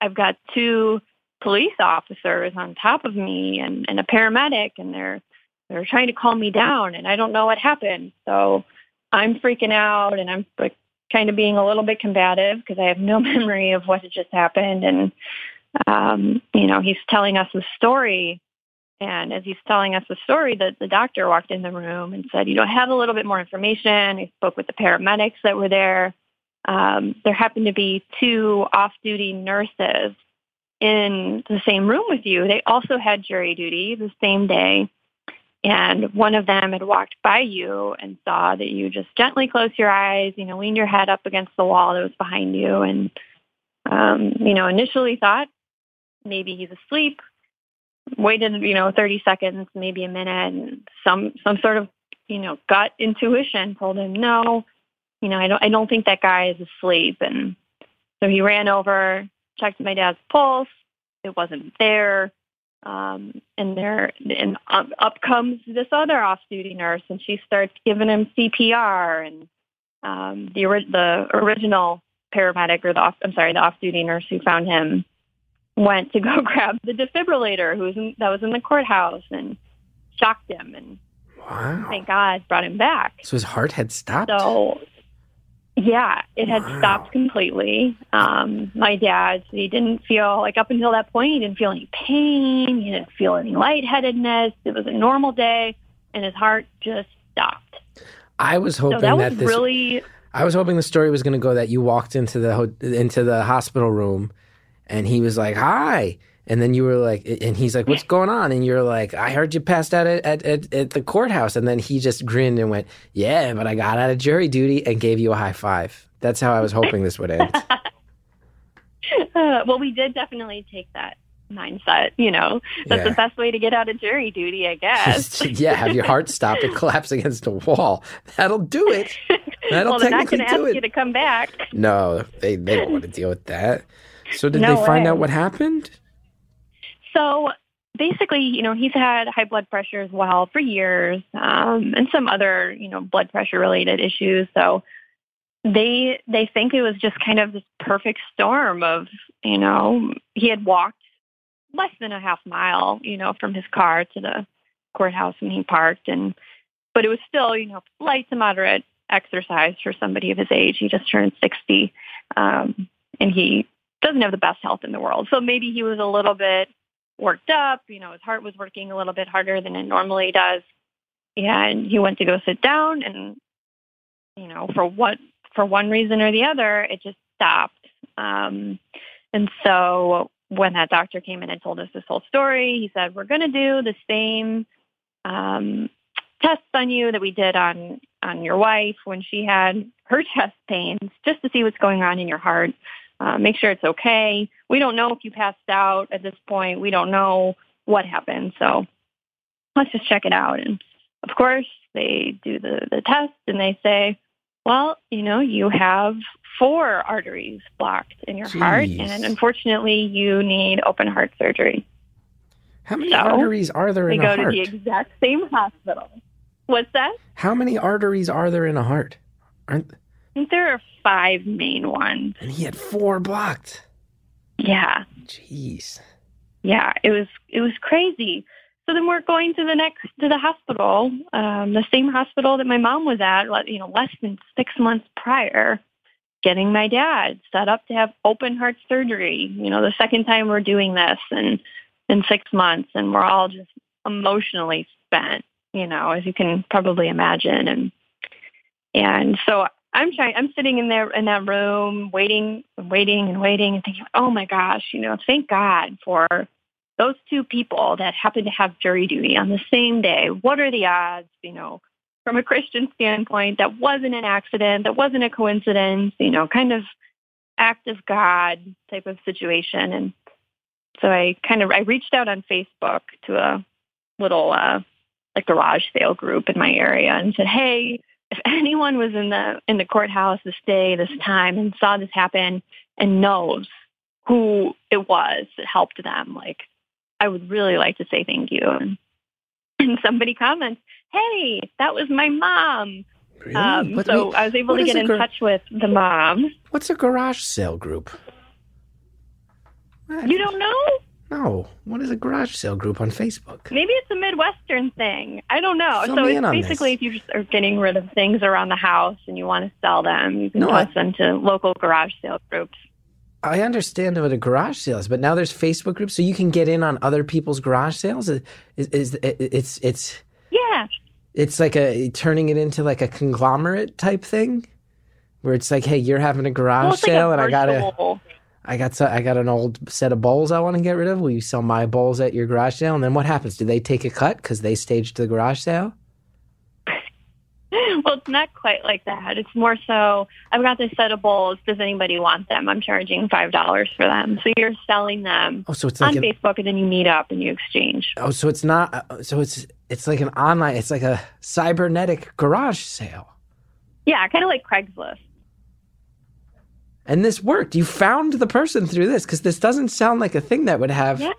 I've got two police officers on top of me and, and a paramedic and they're they're trying to calm me down and I don't know what happened. So I'm freaking out and I'm like kind of being a little bit combative because I have no memory of what had just happened. And, um, you know, he's telling us the story. And as he's telling us the story, the, the doctor walked in the room and said, you know, I have a little bit more information. He spoke with the paramedics that were there. Um, there happened to be two off-duty nurses in the same room with you. They also had jury duty the same day. And one of them had walked by you and saw that you just gently closed your eyes, you know, leaned your head up against the wall that was behind you and, um, you know, initially thought maybe he's asleep, waited, you know, 30 seconds, maybe a minute, and some, some sort of, you know, gut intuition told him, no, you know, I don't, I don't think that guy is asleep. And so he ran over, checked my dad's pulse. It wasn't there. Um, and there, and up, up comes this other off-duty nurse, and she starts giving him CPR. And um, the the original paramedic, or the off, I'm sorry, the off-duty nurse who found him, went to go grab the defibrillator, who was in, that was in the courthouse, and shocked him. And Wow. thank God, brought him back. So his heart had stopped? So, yeah, it had Wow. stopped completely. Um, my dad, he didn't feel like up until that point, he didn't feel any pain. He didn't feel any lightheadedness. It was a normal day, and his heart just stopped. I was hoping so that that, was this really I was hoping the story was going to go that you walked into the ho- into the hospital room and he was like, "Hi." And then you were like and he's like, "What's going on?" And you're like, "I heard you passed out at, at, at, the courthouse." And then he just grinned and went, "Yeah, but I got out of jury duty and gave you a high five. That's how I was hoping this would end. uh, well, we did definitely take that mindset. You know, that's Yeah. the best way to get out of jury duty, I guess. yeah, have your heart stop and collapse against a wall. That'll do it. That'll well, they're not technically going to ask do it. you to come back. No, they, they don't want to deal with that. So did No they find way. out what happened? So basically, you know, he's had high blood pressure as well for years, um, and some other, you know, blood pressure related issues. So they they think it was just kind of this perfect storm of, you know, he had walked less than a half mile, you know, from his car to the courthouse and he parked and but it was still, you know, light to moderate exercise for somebody of his age. He just turned 60. Um, and he doesn't have the best health in the world. So maybe he was a little bit worked up. You know, his heart was working a little bit harder than it normally does. And he went to go sit down and, you know, for what, for one reason or the other, it just stopped. Um, and so when that doctor came in and told us this whole story, he said, we're going to do the same, um, tests on you that we did on, on your wife when she had her chest pains just to see what's going on in your heart. Uh, make sure it's okay. We don't know if you passed out at this point. We don't know what happened. So let's just check it out. And of course, they do the, the test and they say, well, you know, you have four arteries blocked in your heart. And unfortunately, you need open heart surgery. How many So, arteries are there in a heart? They go to the exact same hospital. What's that? How many arteries are there in a heart? Aren't think there are five main ones. and he had four blocked. Yeah. Jeez. Yeah, it was it was crazy. So then we're going to the next to the hospital, um, the same hospital that my mom was at, you know, less than six months prior, getting my dad set up to have open heart surgery. You know, the second time we're doing this, and in six months, and we're all just emotionally spent. You know, as you can probably imagine, and and so I'm trying. I'm sitting in there in that room, waiting, and waiting, and waiting, and thinking, "Oh my gosh, you know, thank God for those two people that happen to have jury duty on the same day. What are the odds? You know, from a Christian standpoint, that wasn't an accident, that wasn't a coincidence. You know, kind of act of God type of situation. And so I kind of I reached out on Facebook to a little uh, like garage sale group in my area and said, "Hey." If anyone was in the in the courthouse this day, this time, and saw this happen and knows who it was that helped them, like I would really like to say thank you. And, and somebody comments, "Hey, that was my mom." Really? Um, so I was able to get in gar- touch with the mom. What's a garage sale group? You don't know? No. What is a garage sale group on Facebook? Maybe it's a Midwestern thing. I don't know. Fill so me it's in on basically this. if you just are getting rid of things around the house and you want to sell them, you can No, I- post them to local garage sale groups. I understand what a garage sale is, but now there's Facebook groups, so you can get in on other people's garage sales. Is, is, is it's it's Yeah. it's like a turning it into like a conglomerate type thing, where it's like, hey, you're having a garage Well, it's like sale, a and I got a virtual- I got so, I got an old set of bowls I want to get rid of. Will you sell my bowls at your garage sale? And then what happens? Do they take a cut because they staged the garage sale? well, it's not quite like that. It's more so I've got this set of bowls. Does anybody want them? I'm charging five dollars for them. So you're selling them Oh, so it's on like an, Facebook, and then you meet up and you exchange. oh, so it's not. uh, So it's it's like an online. It's like a cybernetic garage sale. Yeah, kind of like Craigslist. And this worked. You found the person through this because this doesn't sound like a thing that would have Yeah.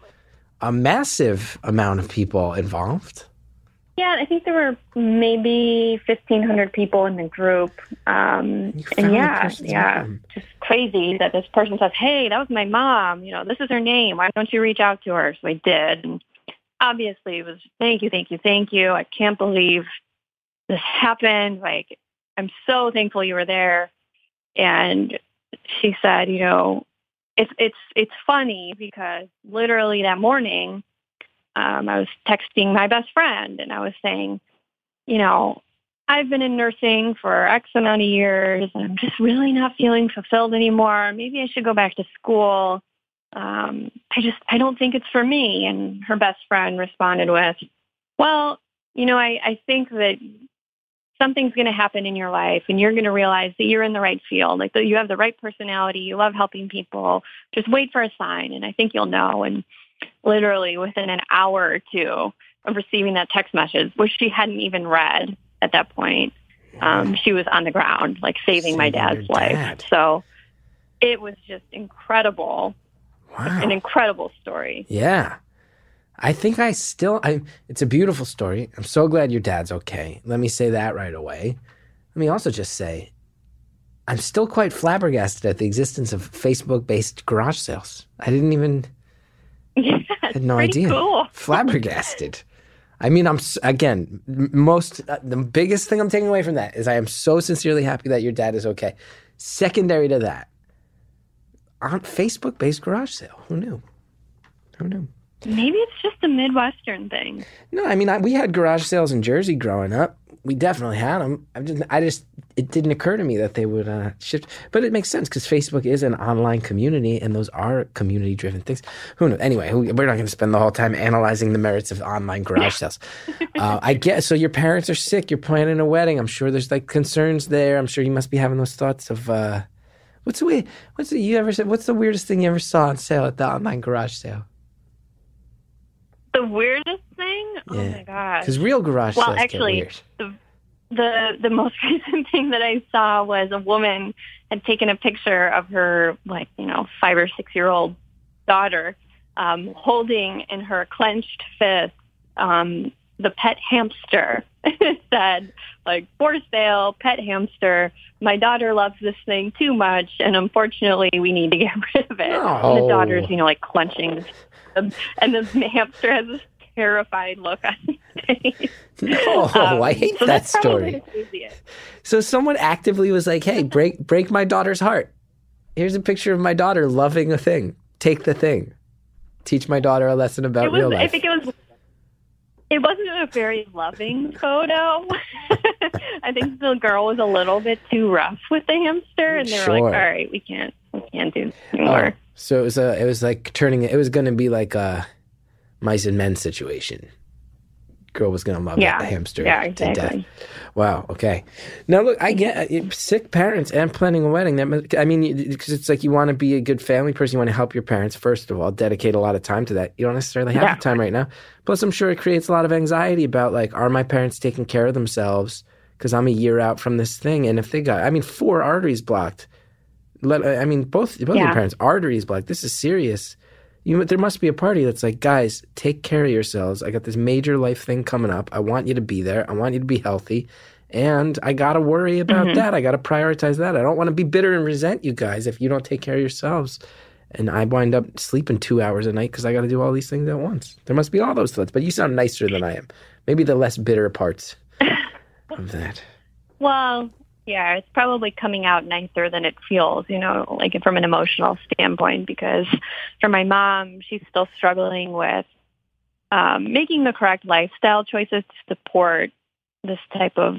a massive amount of people involved. Yeah, I think there were maybe fifteen hundred people in the group. Um, and yeah, yeah, mom. just crazy that this person says, "Hey, that was my mom. You know, this is her name. Why don't you reach out to her?" So I did, and obviously it was thank you, thank you, thank you. I can't believe this happened. Like, I'm so thankful you were there. And she said, you know, it's it's it's funny because literally that morning, um, I was texting my best friend and I was saying, you know, I've been in nursing for X amount of years and I'm just really not feeling fulfilled anymore. Maybe I should go back to school. Um, I just I don't think it's for me. And her best friend responded with, Well, you know, I, I think that something's going to happen in your life and you're going to realize that you're in the right field, like that you have the right personality, you love helping people. Just wait for a sign and I think you'll know. And literally within an hour or two of receiving that text message, which she hadn't even read at that point, um, she was on the ground, like saving my Saving your dad's life. dad. So it was just incredible, Wow. an incredible story. Yeah. I think I still I it's a beautiful story. I'm so glad your dad's okay. Let me say that right away. Let me also just say I'm still quite flabbergasted at the existence of Facebook based garage sales. I didn't even Yeah, had no idea. cool. Flabbergasted. I mean, I'm again most uh, the biggest thing I'm taking away from that is I am so sincerely happy that your dad is okay. Secondary to that, on Facebook based garage sale. Who knew? Who knew? Maybe it's just a Midwestern thing. No, I mean I, we had garage sales in Jersey growing up. We definitely had them. I just, I just, it didn't occur to me that they would uh, shift. But it makes sense because Facebook is an online community, and those are community-driven things. Who knows? Anyway, we're not going to spend the whole time analyzing the merits of online garage sales. uh, I guess so. Your parents are sick. You're planning a wedding. I'm sure there's like concerns there. I'm sure you must be having those thoughts of. Uh, what's the way? What's the you ever said? What's the weirdest thing you ever saw on sale at the online garage sale? The weirdest thing? Oh my gosh. Because real garage Well, sales get actually, weird. the the the most recent thing that I saw was a woman had taken a picture of her like you know five or six year old daughter um, holding in her clenched fist um, the pet hamster. it said like for sale, pet hamster. My daughter loves this thing too much, and unfortunately, we need to get rid of it. No. And the daughter's, you know, like clenching, and the hamster has this terrified look on his face. No, Um, I hate so that story. So someone actively was like, "Hey, break break my daughter's heart. Here's a picture of my daughter loving a thing. Take the thing. Teach my daughter a lesson about It was. real life." I think it was. It wasn't a very loving photo. I think the girl was a little bit too rough with the hamster, and they were Sure. like, "All right, we can't, we can't do this anymore." Oh, so it was a, it was like turning it was going to be like a mice and men situation. Girl was going to love Yeah. that hamster Yeah, to death. exactly. Wow. Okay. Now look, I get it, sick parents and planning a wedding. That I mean, because it's like you want to be a good family person. You want to help your parents first of all. Dedicate a lot of time to that. You don't necessarily have Yeah. the time right now. Plus, I'm sure it creates a lot of anxiety about like, are my parents taking care of themselves? Because I'm a year out from this thing, and if they got, I mean, four arteries blocked. Let I mean, both both your parents arteries blocked. This is serious. You, there must be a party that's like, guys, take care of yourselves. I got this major life thing coming up. I want you to be there. I want you to be healthy. And I got to worry about mm-hmm. that. I got to prioritize that. I don't want to be bitter and resent you guys if you don't take care of yourselves. And I wind up sleeping two hours a night because I got to do all these things at once. There must be all those thoughts, but you sound nicer than I am. Maybe the less bitter parts of that. Well, yeah, it's probably coming out nicer than it feels, you know, like from an emotional standpoint, because for my mom, she's still struggling with um, making the correct lifestyle choices to support this type of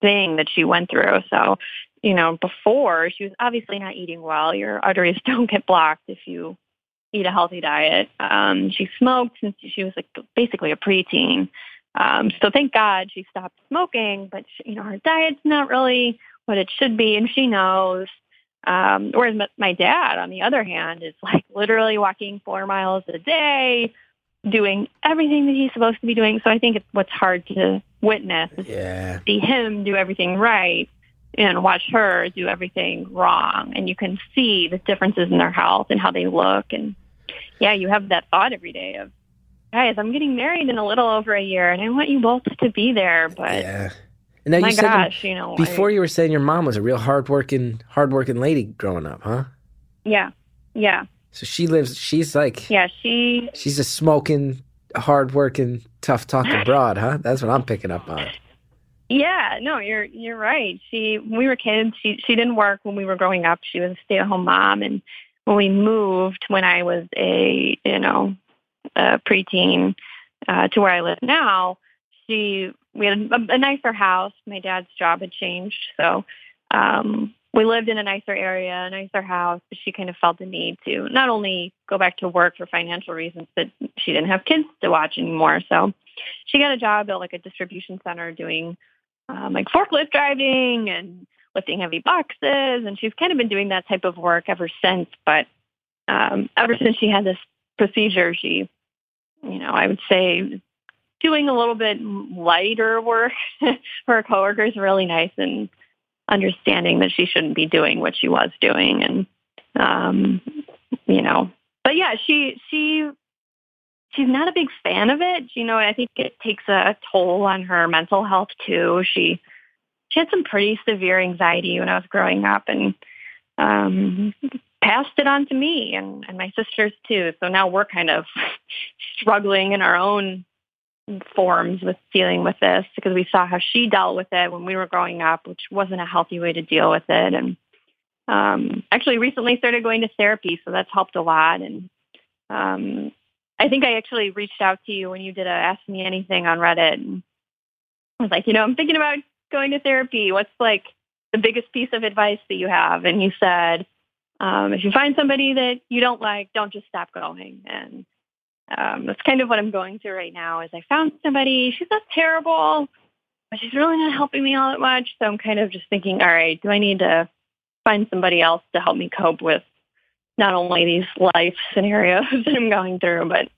thing that she went through. So, you know, before she was obviously not eating well. Your arteries don't get blocked if you eat a healthy diet. Um, she smoked since she was like basically a preteen. Um, so thank God she stopped smoking, but she, you know her diet's not really what it should be, and she knows. Um, whereas my, my dad, on the other hand, is like literally walking four miles a day, doing everything that he's supposed to be doing. So I think it's what's hard to witness is Yeah. see him do everything right and watch her do everything wrong. And you can see the differences in their health and how they look. And yeah, you have that thought every day of, guys, I'm getting married in a little over a year and I want you both to be there. But Yeah. And now my you said gosh, you know, before I, you were saying your mom was a real hardworking, hardworking lady growing up, huh? yeah, yeah, So she lives. She's like, yeah, she, she's a smoking, hardworking, tough talking broad, huh? That's what I'm picking up on. Yeah, no, you're you're right. She when we were kids, she she didn't work when we were growing up. She was a stay at home mom and when we moved when I was a you know, a preteen uh to where I live now, she we had a, a nicer house. My dad's job had changed, so um we lived in a nicer area, a nicer house, but she kind of felt the need to not only go back to work for financial reasons, but she didn't have kids to watch anymore. So she got a job at like a distribution center doing um, like forklift driving and lifting heavy boxes. And she's kind of been doing that type of work ever since. But um, ever since she had this procedure, she, you know, I would say doing a little bit lighter work for her coworkers is really nice and understanding that she shouldn't be doing what she was doing. And, um, you know, but yeah, she, she, she's not a big fan of it. You know, I think it takes a toll on her mental health too. She she had some pretty severe anxiety when I was growing up and um passed it on to me and, and my sisters too. So now we're kind of struggling in our own forms with dealing with this because we saw how she dealt with it when we were growing up, which wasn't a healthy way to deal with it. And um, actually recently started going to therapy, so that's helped a lot. And um, I think I actually reached out to you when you did a Ask Me Anything on Reddit. And I was like, you know, I'm thinking about going to therapy. What's like the biggest piece of advice that you have? And you said, um, if you find somebody that you don't like, don't just stop going. And um, that's kind of what I'm going through right now. Is I found somebody. She's not terrible, but she's really not helping me all that much. So I'm kind of just thinking, all right, do I need to find somebody else to help me cope with not only these life scenarios that I'm going through, but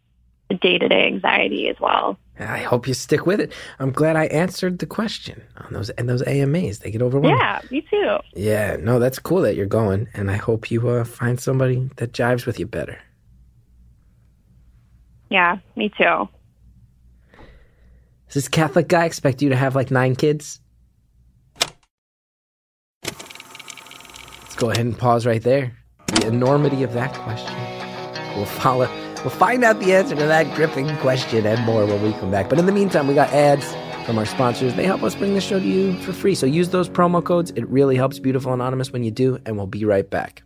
the day-to-day anxiety as well. I hope you stick with it. I'm glad I answered the question on those and those AMAs. They get overwhelming. Yeah, me too. Yeah, no, that's cool that you're going, and I hope you uh, find somebody that jives with you better. Yeah, me too. Does this Catholic guy expect you to have like nine kids? Let's go ahead and pause right there. The enormity of that question. We'll follow. We'll find out the answer to that gripping question and more when we come back. But in the meantime, we got ads from our sponsors. They help us bring the show to you for free. So use those promo codes. It really helps Beautiful Anonymous when you do, and we'll be right back.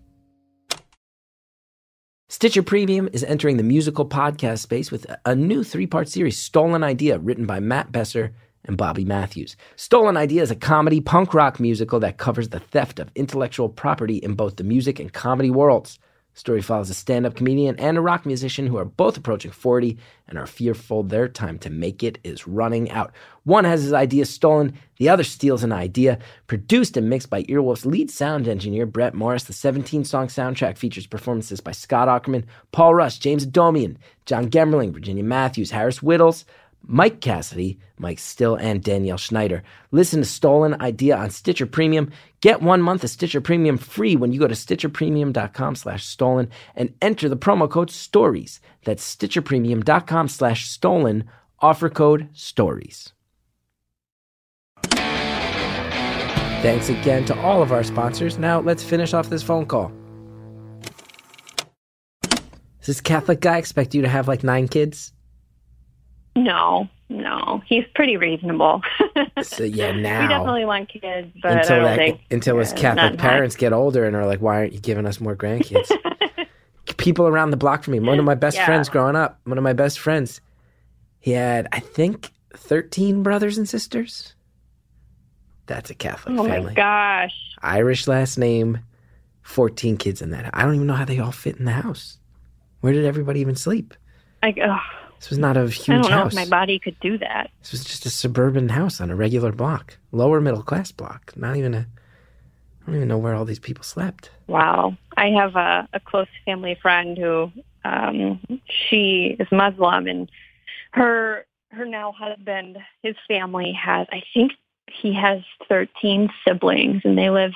Stitcher Premium is entering the musical podcast space with a new three part series, Stolen Idea, written by Matt Besser and Bobby Matthews. Stolen Idea is a comedy punk rock musical that covers the theft of intellectual property in both the music and comedy worlds. Story follows a stand up comedian and a rock musician who are both approaching 40 and are fearful their time to make it is running out. One has his idea stolen, the other steals an idea. Produced and mixed by Earwolf's lead sound engineer, Brett Morris, the 17 song soundtrack features performances by Scott Aukerman, Paul Rust, James Adomian, Jon Gemberling, Virginia Matthews, Harris Wittels, Mike Cassidy, Mike Still, and Danielle Schneider. Listen to Stolen Idea on Stitcher Premium. Get one month of Stitcher Premium free when you go to stitcherpremium.com slash stolen and enter the promo code STORIES. That's stitcherpremium.com slash stolen, offer code STORIES. Thanks again to all of our sponsors. Now let's finish off this phone call. Does this Catholic guy expect you to have like nine kids? No, no, he's pretty reasonable. So yeah, now we definitely want kids, but I until don't that think until his Catholic parents get older and are like, why aren't you giving us more grandkids? People around the block from me. One of my best Yeah. friends growing up. One of my best friends. He had, I think, thirteen brothers and sisters. That's a Catholic Oh family. my gosh. Irish last name, fourteen kids in that. I don't even know how they all fit in the house. Where did everybody even sleep? I, ugh, This was not a huge house. I don't know house. if my body could do that. This was just a suburban house on a regular block, lower middle class block. Not even a. I don't even know where all these people slept. Wow. I have a, a close family friend who um she is Muslim and her her now husband, his family has I think he has thirteen siblings and they live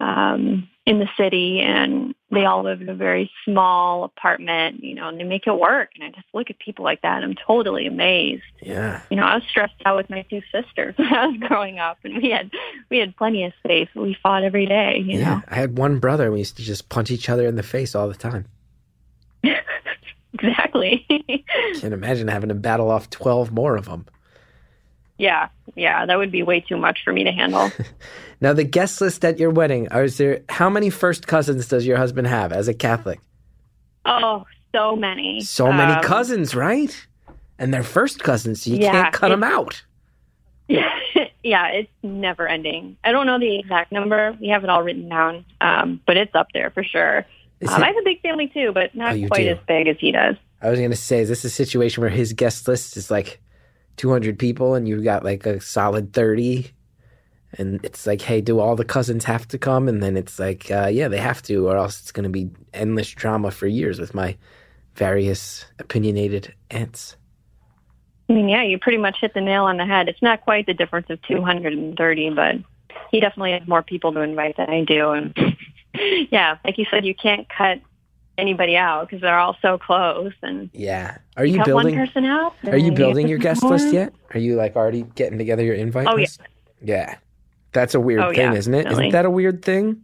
um in the city and they all live in a very small apartment, you know, and they make it work. And I just look at people like that and I'm totally amazed. Yeah. You know, I was stressed out with my two sisters when I was growing up and we had we had plenty of space. We fought every day, you yeah. know. I had one brother. We used to just punch each other in the face all the time. exactly. Can't imagine having to battle off 12 more of them. Yeah, yeah, that would be way too much for me to handle. Now, the guest list at your wedding, are there, how many first cousins does your husband have as a Catholic? oh, so many. So many Um, cousins, right? And they're first cousins, so you Yeah, can't cut them out. Yeah, yeah, it's never ending. I don't know the exact number. We have it all written down, um, but it's up there for sure. Um, I have a big family too, but Oh, not you quite do. as big as he does. I was going to say, is this a situation where his guest list is like 200 people and you've got like a solid 30? And it's like, hey, do all the cousins have to come? And then it's like, uh, yeah, they have to, or else it's going to be endless drama for years with my various opinionated aunts. I mean, yeah, you pretty much hit the nail on the head. It's not quite the difference of 230, but he definitely has more people to invite than I do. And yeah, like you said, you can't cut anybody out because they're all so close. And Yeah. Are you building? one person out. Are you building your guest more. list yet? Are you like already getting together your invite Oh, yeah. list? Yeah. That's a weird Oh, thing, yeah, isn't it? definitely. not that a weird thing?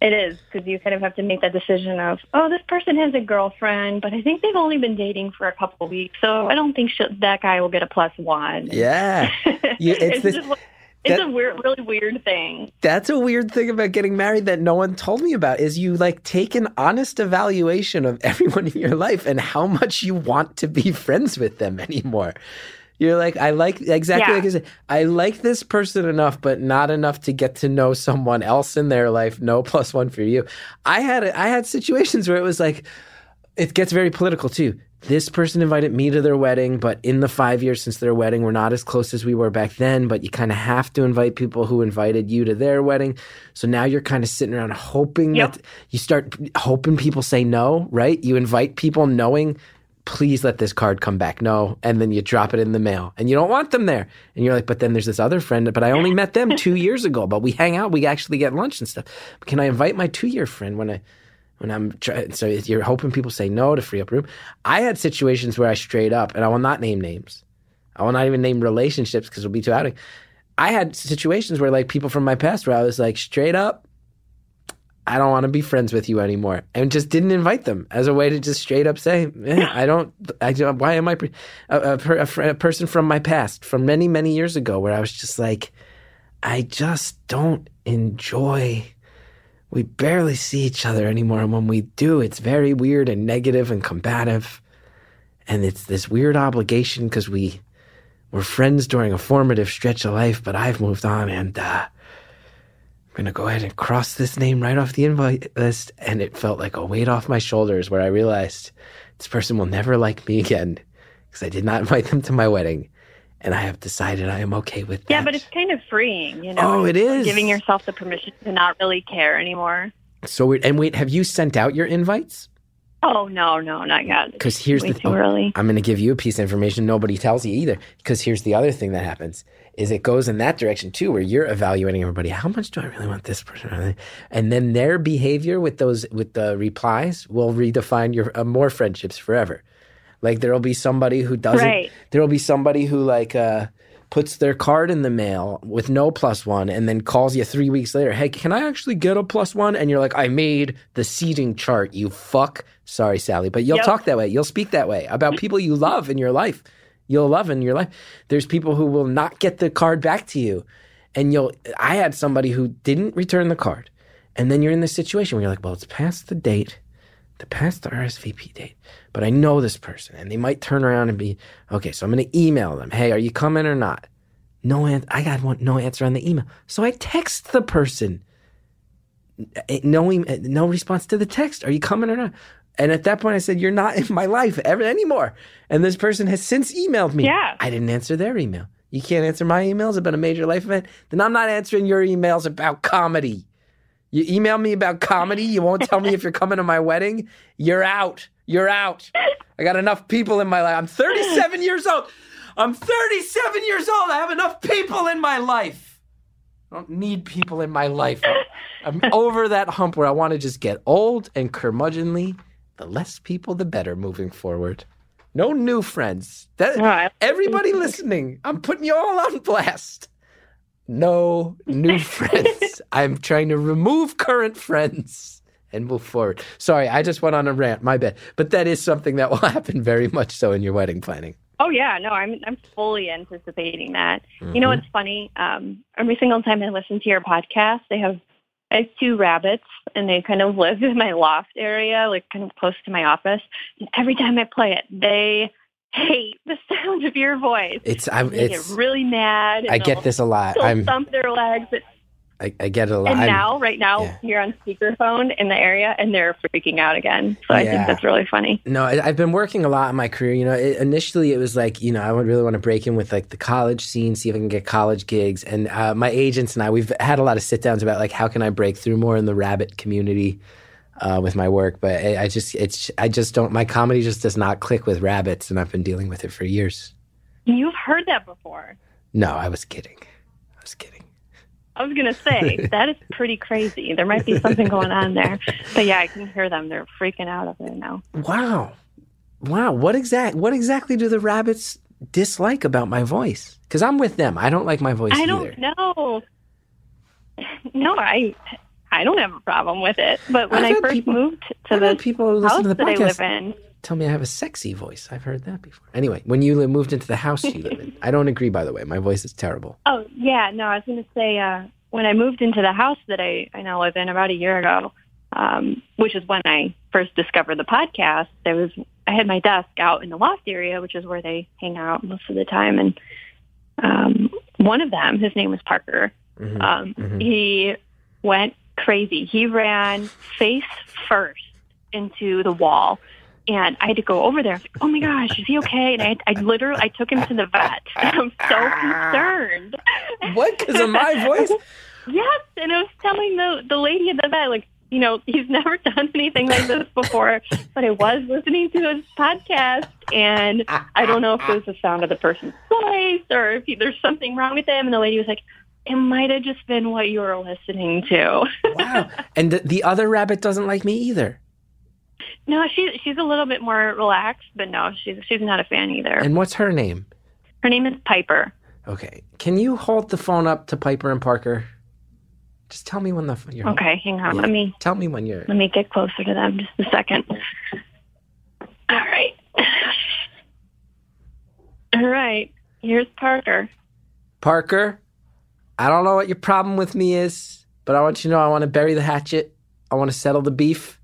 It is because you kind of have to make that decision of, oh, this person has a girlfriend, but I think they've only been dating for a couple of weeks, so I don't think that guy will get a plus one. Yeah. You- it's it's this- it's that- a weird, really weird thing. That's a weird thing about getting married that no one told me about is you like take an honest evaluation of everyone in your life and how much you want to be friends with them anymore. You're like, I like exactly Yeah. like I said, I like this person enough, but not enough to get to know someone else in their life. No plus one for you. I had I had situations where it was like, it gets very political too. This person invited me to their wedding, but in the five years since their wedding, we're not as close as we were back then. But you kind of have to invite people who invited you to their wedding. So now you're kind of sitting around hoping Yep. that you start hoping people say no, right? You invite people knowing, please let this card come back. No. And then you drop it in the mail and you don't want them there. And you're like, but then there's this other friend, but I only met them two years ago, but we hang out, we actually get lunch and stuff. Can I invite my two year friend when I, when I'm trying, so you're hoping people say no to free up room. I had situations where I straight up, and I will not name names, I will not even name relationships because it'll be too outing. I had situations where like people from my past where I was like straight up, I don't want to be friends with you anymore, and just didn't invite them as a way to just straight up say, eh, I don't. I don't. Why am I pre- a, a, a, a person from my past, from many many years ago, where I was just like, I just don't enjoy. We barely see each other anymore, and when we do, it's very weird and negative and combative, and it's this weird obligation because we were friends during a formative stretch of life, but I've moved on, and uh, I'm going to go ahead and cross this name right off the invite list. And it felt like a weight off my shoulders where I realized this person will never like me again because I did not invite them to my wedding. And I have decided I am okay with that. Yeah, but it's kind of freeing, you know. Oh, it is. Giving yourself the permission to not really care anymore. so weird. And wait, have you sent out your invites? Oh no, no, not yet. Because here's Way the thing. oh. I'm going to give you a piece of information nobody tells you either. Because here's the other thing that happens is it goes in that direction too, where you're evaluating everybody. How much do I really want this person? And then their behavior with those with the replies will redefine your uh, more friendships forever. Like there will be somebody who doesn't. Right. There will be somebody who like uh, puts their card in the mail with no plus one, and then calls you three weeks later. Hey, can I actually get a plus one? And you're like, I made the seating chart. You fuck. Sorry, Sally, but you'll Yep. talk that way. You'll speak that way about people you love in your life. You'll love in your life. There's people who will not get the card back to you, and you'll. I had somebody who didn't return the card, and then you're in this situation where you're like, well, it's past the date the past the RSVP date, but I know this person and they might turn around and be, okay, so I'm going to email them. Hey, are you coming or not? No, an- I got one, no answer on the email. So I text the person. Eh, No, eh, no response to the text. Are you coming or not? And at that point, I said, "You're not in my life ever anymore." And this person has since emailed me. Yeah. I didn't answer their email. You can't answer my emails about a major life event. Then I'm not answering your emails about comedy. You email me about comedy. You won't tell me if you're coming to my wedding. You're out. You're out. I got enough people in my life. I'm 37 years old. I'm 37 years old. I have enough people in my life. I don't need people in my life. I'm over that hump where I want to just get old and curmudgeonly. The less people, the better moving forward. No new friends. That No, everybody listening, I'm putting you all on blast. No new friends. I'm trying to remove current friends and move forward. Sorry, I just went on a rant. My bad. But that is something that will happen very much so in your wedding planning. Oh yeah, no, I'm I'm fully anticipating that. You Mm-hmm. know what's funny? Um, every single time I listen to your podcast, they have I have two rabbits, and they kind of live in my loft area, like kind of close to my office. And every time I play it, they hate the sound of your voice. It's I They it's get really mad. I get this a lot. I'm thump their legs. I, I get it a lot. And now, right now, yeah. you're on speakerphone in the area, and they're freaking out again. So I think that's really funny. No, I, I've been working a lot in my career. You know, it, initially it was like, you know, I would really want to break in with like the college scene, see if I can get college gigs. And uh, my agents and I, we've had a lot of sit downs about like how can I break through more in the rabbit community uh, with my work. But I, I just, it's, I just don't. My comedy just does not click with rabbits, and I've been dealing with it for years. You've heard that before. No, I was kidding. I was kidding. I was gonna say that is pretty crazy. There might be something going on there, but yeah, I can hear them. They're freaking out over there now. Wow, wow. What exact? What exactly do the rabbits dislike about my voice? Because I'm with them. I don't like my voice I either. don't know. No, I I don't have a problem with it. But when I've I first people- moved to I've had people who listen house to the that I live in, tell me I have a sexy voice. I've heard that before. Anyway, when you moved into the house you live in, I don't agree. By the way, my voice is terrible. Oh yeah, no, I was going to say uh, when I moved into the house that I I now live in about a year ago, um, which is when I first discovered the podcast. There was I had my desk out in the loft area, which is where they hang out most of the time, and um, one of them, his name was Parker. Mhm. Um, Mhm. He went crazy. He ran face first into the wall. And I had to go over there. Like, oh my gosh, is he okay? And I, I literally, I took him to the vet. I'm so concerned. What? Because of my voice? Yes, and I was telling the the lady at the vet, like, you know, he's never done anything like this before, but I was listening to his podcast, and I don't know if it was the sound of the person's voice or if he, there's something wrong with him. And the lady was like, "It might have just been what you were listening to." Wow. And the, the other rabbit doesn't like me either. No, she's she's a little bit more relaxed, but no, she's she's not a fan either. And what's her name? Her name is Piper. Okay. Can you hold the phone up to Piper and Parker? Just tell me when the you're Okay, hang on. Yeah. Let me Tell me when you're. let me get closer to them just a second. All right. All right. Here's Parker. Parker, I don't know what your problem with me is, but I want you to know I want to bury the hatchet. I want to settle the beef.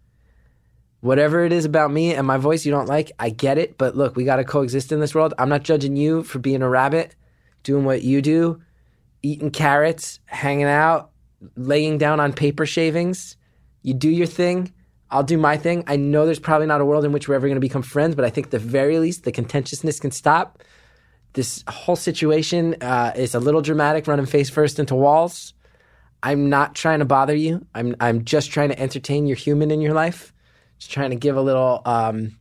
Whatever it is about me and my voice you don't like, I get it. But look, we got to coexist in this world. I'm not judging you for being a rabbit, doing what you do, eating carrots, hanging out, laying down on paper shavings. You do your thing. I'll do my thing. I know there's probably not a world in which we're ever going to become friends, but I think the very least the contentiousness can stop this whole situation uh, is a little dramatic, running face first into walls. I'm not trying to bother you. I'm I'm just trying to entertain your human in your life. Just trying to give a little, um,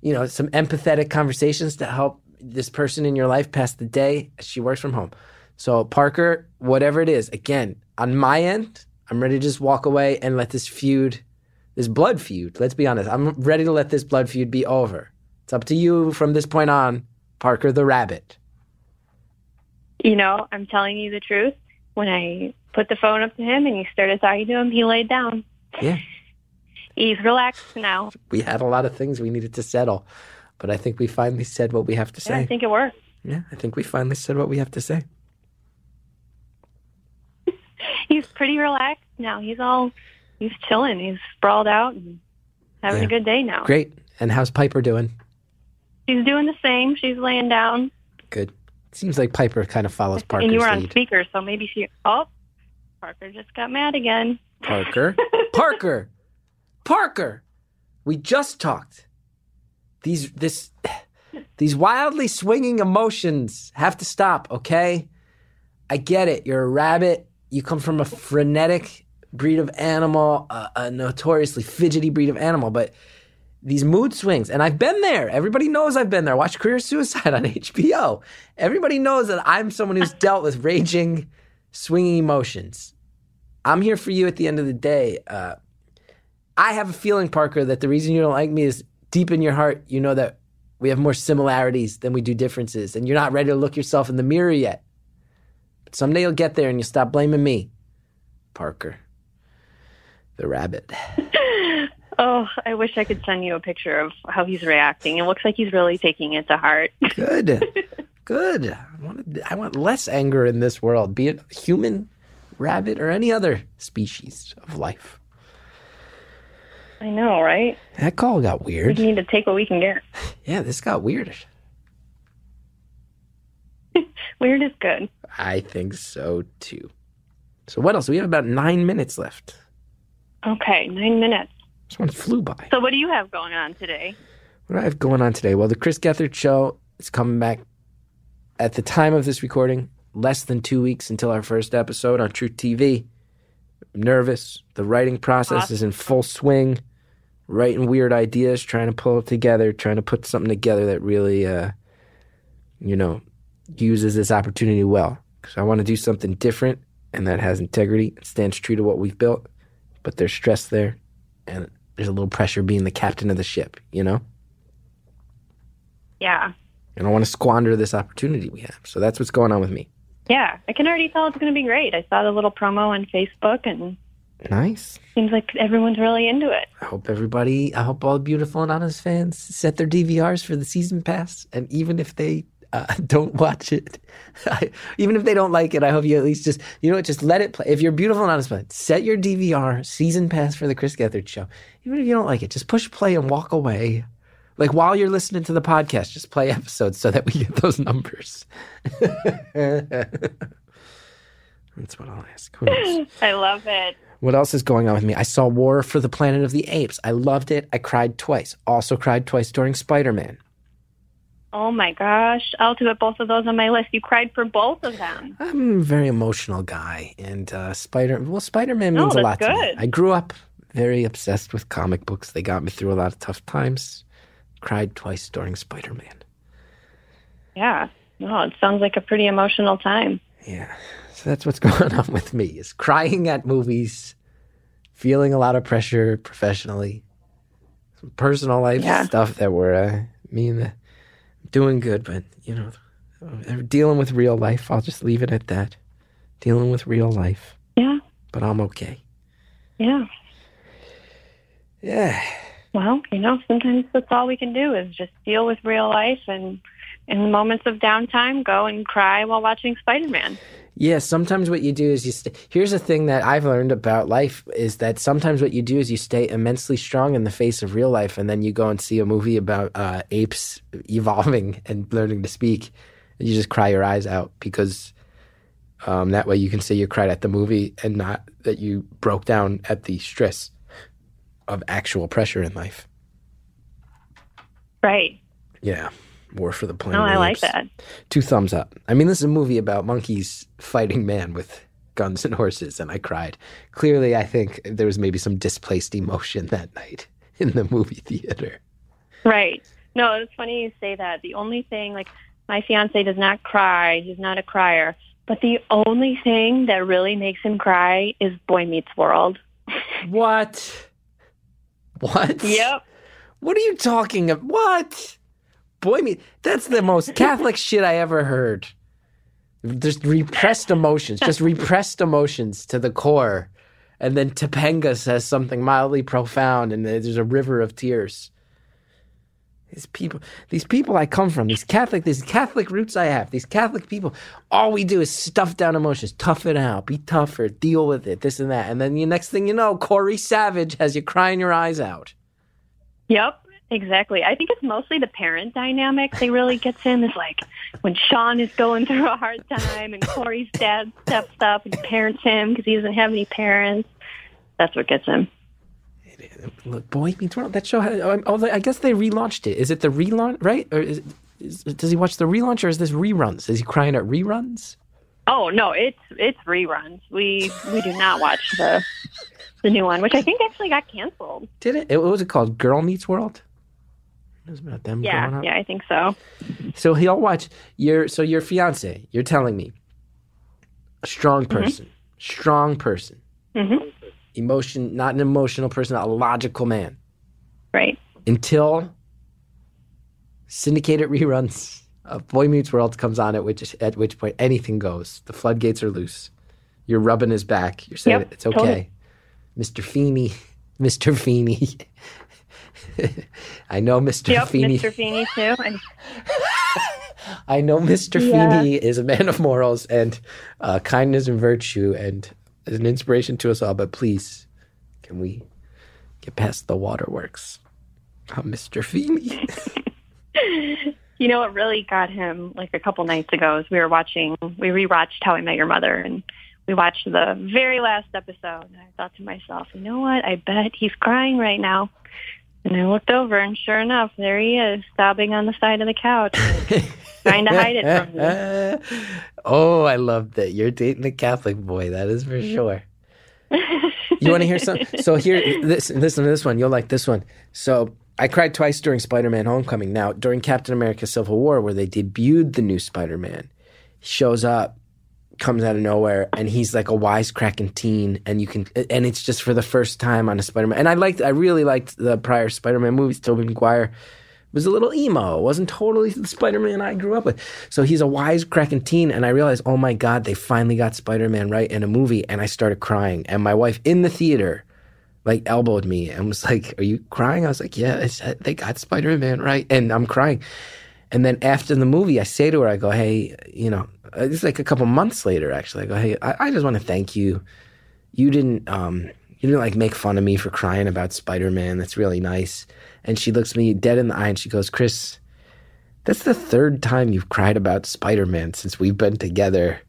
you know, some empathetic conversations to help this person in your life pass the day. She works from home. So Parker, whatever it is, again, on my end, I'm ready to just walk away and let this feud, this blood feud. Let's be honest. I'm ready to let this blood feud be over. It's up to you from this point on, Parker the rabbit. You know, I'm telling you the truth. When I put the phone up to him and he started talking to him, he laid down. Yeah. He's relaxed now. we had a lot of things we needed to settle, but I think we finally said what we have to Yeah, I think it worked. Yeah, I think we finally said what we have to say. He's pretty relaxed now. He's all he's chilling. He's sprawled out and having Yeah. a good day now. Great. And how's Piper doing? She's doing the same. She's laying down. Good. Seems like Piper kind of follows Parker's and you were on lead. speaker, so maybe she oh Parker just got mad again. Parker. Parker. Parker. We just talked. These this these wildly swinging emotions have to stop, okay? I get it. You're a rabbit. You come from a frenetic breed of animal, a, a notoriously fidgety breed of animal, but these mood swings, and I've been there. Everybody knows I've been there. Watch Career Suicide on HBO. Everybody knows that I'm someone who's dealt with raging, swinging emotions. I'm here for you at the end of the day. Uh, I have a feeling, Parker, that the reason you don't like me is deep in your heart, you know that we have more similarities than we do differences, and you're not ready to look yourself in the mirror yet. But someday you'll get there and you'll stop blaming me, Parker, the rabbit. Oh, I wish I could send you a picture of how he's reacting. It looks like he's really taking it to heart. Good, good. I want, I want less anger in this world, be it human, rabbit, or any other species of life. I know, right? That call got weird. We need to take what we can get. Yeah, this got weird. Weird is good. I think so too. So what else? We have about nine minutes left. Okay, nine minutes. This one flew by. So what do you have going on today? What do I have going on today? Well, the Chris Gethard show is coming back at the time of this recording, less than two weeks until our first episode on truTV. I'm nervous. The writing process is in full swing. Writing weird ideas, trying to pull it together, trying to put something together that really, uh, you know, uses this opportunity well. Because I want to do something different and that has integrity and stands true to what we've built. But there's stress there, and there's a little pressure being the captain of the ship, you know? Yeah. and I want to squander this opportunity we have. So that's what's going on with me. Yeah. I can already tell it's going to be great. I saw the little promo on Facebook and Nice. seems like everyone's really into it. I hope everybody, I hope all Beautiful Anonymous fans set their DVRs for the season pass. And even if they uh, don't watch it, I, even if they don't like it, I hope you at least just, you know what, just let it play. If you're Beautiful Anonymous, fan, set your DVR season pass for the Chris Gethard show. Even if you don't like it, just push play and walk away. Like while you're listening to the podcast, just play episodes so that we get those numbers. That's what I'll ask. Who knows? I love it. What else is going on with me? I saw War for the Planet of the Apes. I loved it. I cried twice. Also cried twice during Spider Man. Oh my gosh. I'll do it both of those on my list. You cried for both of them. I'm a very emotional guy, and uh, Spider well, Spider Man Oh, means a that's lot to me. good. I grew up very obsessed with comic books. They got me through a lot of tough times. Cried twice during Spider Man. Yeah. No, it sounds like a pretty emotional time. Yeah. So that's what's going on with me is crying at movies, feeling a lot of pressure professionally, some personal life Yeah. stuff that we're uh, me and the doing good, but you know, Dealing with real life. I'll just leave it at that. Dealing with real life. Yeah. But I'm okay. Yeah. Yeah. Well, you know, sometimes that's all we can do is just deal with real life and in the moments of downtime, go and cry while watching Spider-Man. Yeah, sometimes what you do is you stay. Here's a thing that I've learned about life is that sometimes what you do is you stay immensely strong in the face of real life, and then you go and see a movie about uh, apes evolving and learning to speak, and you just cry your eyes out because um, that way you can say you cried at the movie and not that you broke down at the stress of actual pressure in life. Right. Yeah, War for the Planet. No, I like that. Two thumbs up. I mean, this is a movie about monkeys fighting man with guns and horses, and I cried. Clearly, I think there was maybe some displaced emotion that night in the movie theater. Right. No, it's funny you say that. The only thing, like, my fiance does not cry. He's not a crier. But the only thing that really makes him cry is Boy Meets World. What? What? Yep. What are you talking about? What? Boy, me, that's the most Catholic shit I ever heard. Just repressed emotions, just repressed emotions to the core. And then Topanga says something mildly profound, and there's a river of tears. These people, these people I come from, these Catholic, these Catholic roots I have, these Catholic people, all we do is stuff down emotions, tough it out, be tougher, deal with it, this and that. And then the next thing you know, Cory Savage has you crying your eyes out. Yep. Exactly. I think it's mostly the parent dynamic that really gets him. Is like when Shawn is going through a hard time and Cory's dad steps up and parents him because he doesn't have any parents. That's what gets him. Look, Boy Meets World. That show. Had, oh, they- I guess they relaunched it. Is it the relaunch? Right? Or is, is, does he watch the relaunch, or is this reruns? Is he crying at reruns? Oh no, it's it's reruns. We we do not watch the the new one, which I think actually got canceled. Did it? it what was it called? Girl Meets World. It was about them Yeah, yeah, I think so. So he'll watch your. So your fiance. You're telling me, a strong person, strong person, Mhm. Emotion, not an emotional person, a logical man. Right. until syndicated reruns of Boy Meets World comes on, at which at which point anything goes. The floodgates are loose. You're rubbing his back. You're saying Yep, it's okay, totally. Mr. Feeney, Mr. Feeney. I know Mr. Yep, Feeney. Mr. Feeney too. And I know Mr. Yeah. Feeney is a man of morals and uh, kindness and virtue and an inspiration to us all. But please, can we get past the waterworks? Ah, oh, Mr. Feeney. you know what really got him like a couple nights ago is we were watching we rewatched How I Met Your Mother and we watched the very last episode and I thought to myself, you know what, I bet he's crying right now. And I looked over and sure enough, there he is, sobbing on the side of the couch, trying to hide it from me. oh, I love that. You're dating a Catholic boy. That is for mm-hmm. sure. You want to hear some? So here, this, listen to this one. You'll like this one. So I cried twice during Spider-Man: Homecoming. Now during Captain America: Civil War, where they debuted the new Spider-Man, he shows up, comes out of nowhere, and he's like a wisecracking teen, and you can, and it's just for the first time on a Spider-Man. And I liked, I really liked the prior Spider-Man movies. Tobey Maguire was a little emo. It wasn't totally the Spider-Man I grew up with. So he's a wisecracking teen, and I realized, oh my god, they finally got Spider-Man right in a movie, and I started crying. And my wife in the theater, like elbowed me and was like, "Are you crying?" I was like, "Yeah, they got Spider-Man right," and I'm crying. And then after the movie, I say to her, I go, "Hey, you know, uh, it's like a couple months later, actually. I go, hey, I, I just want to thank you. You didn't, um, you didn't like make fun of me for crying about Spider-Man. That's really nice." And she looks me dead in the eye and she goes, "Chris, that's the third time you've cried about Spider-Man since we've been together."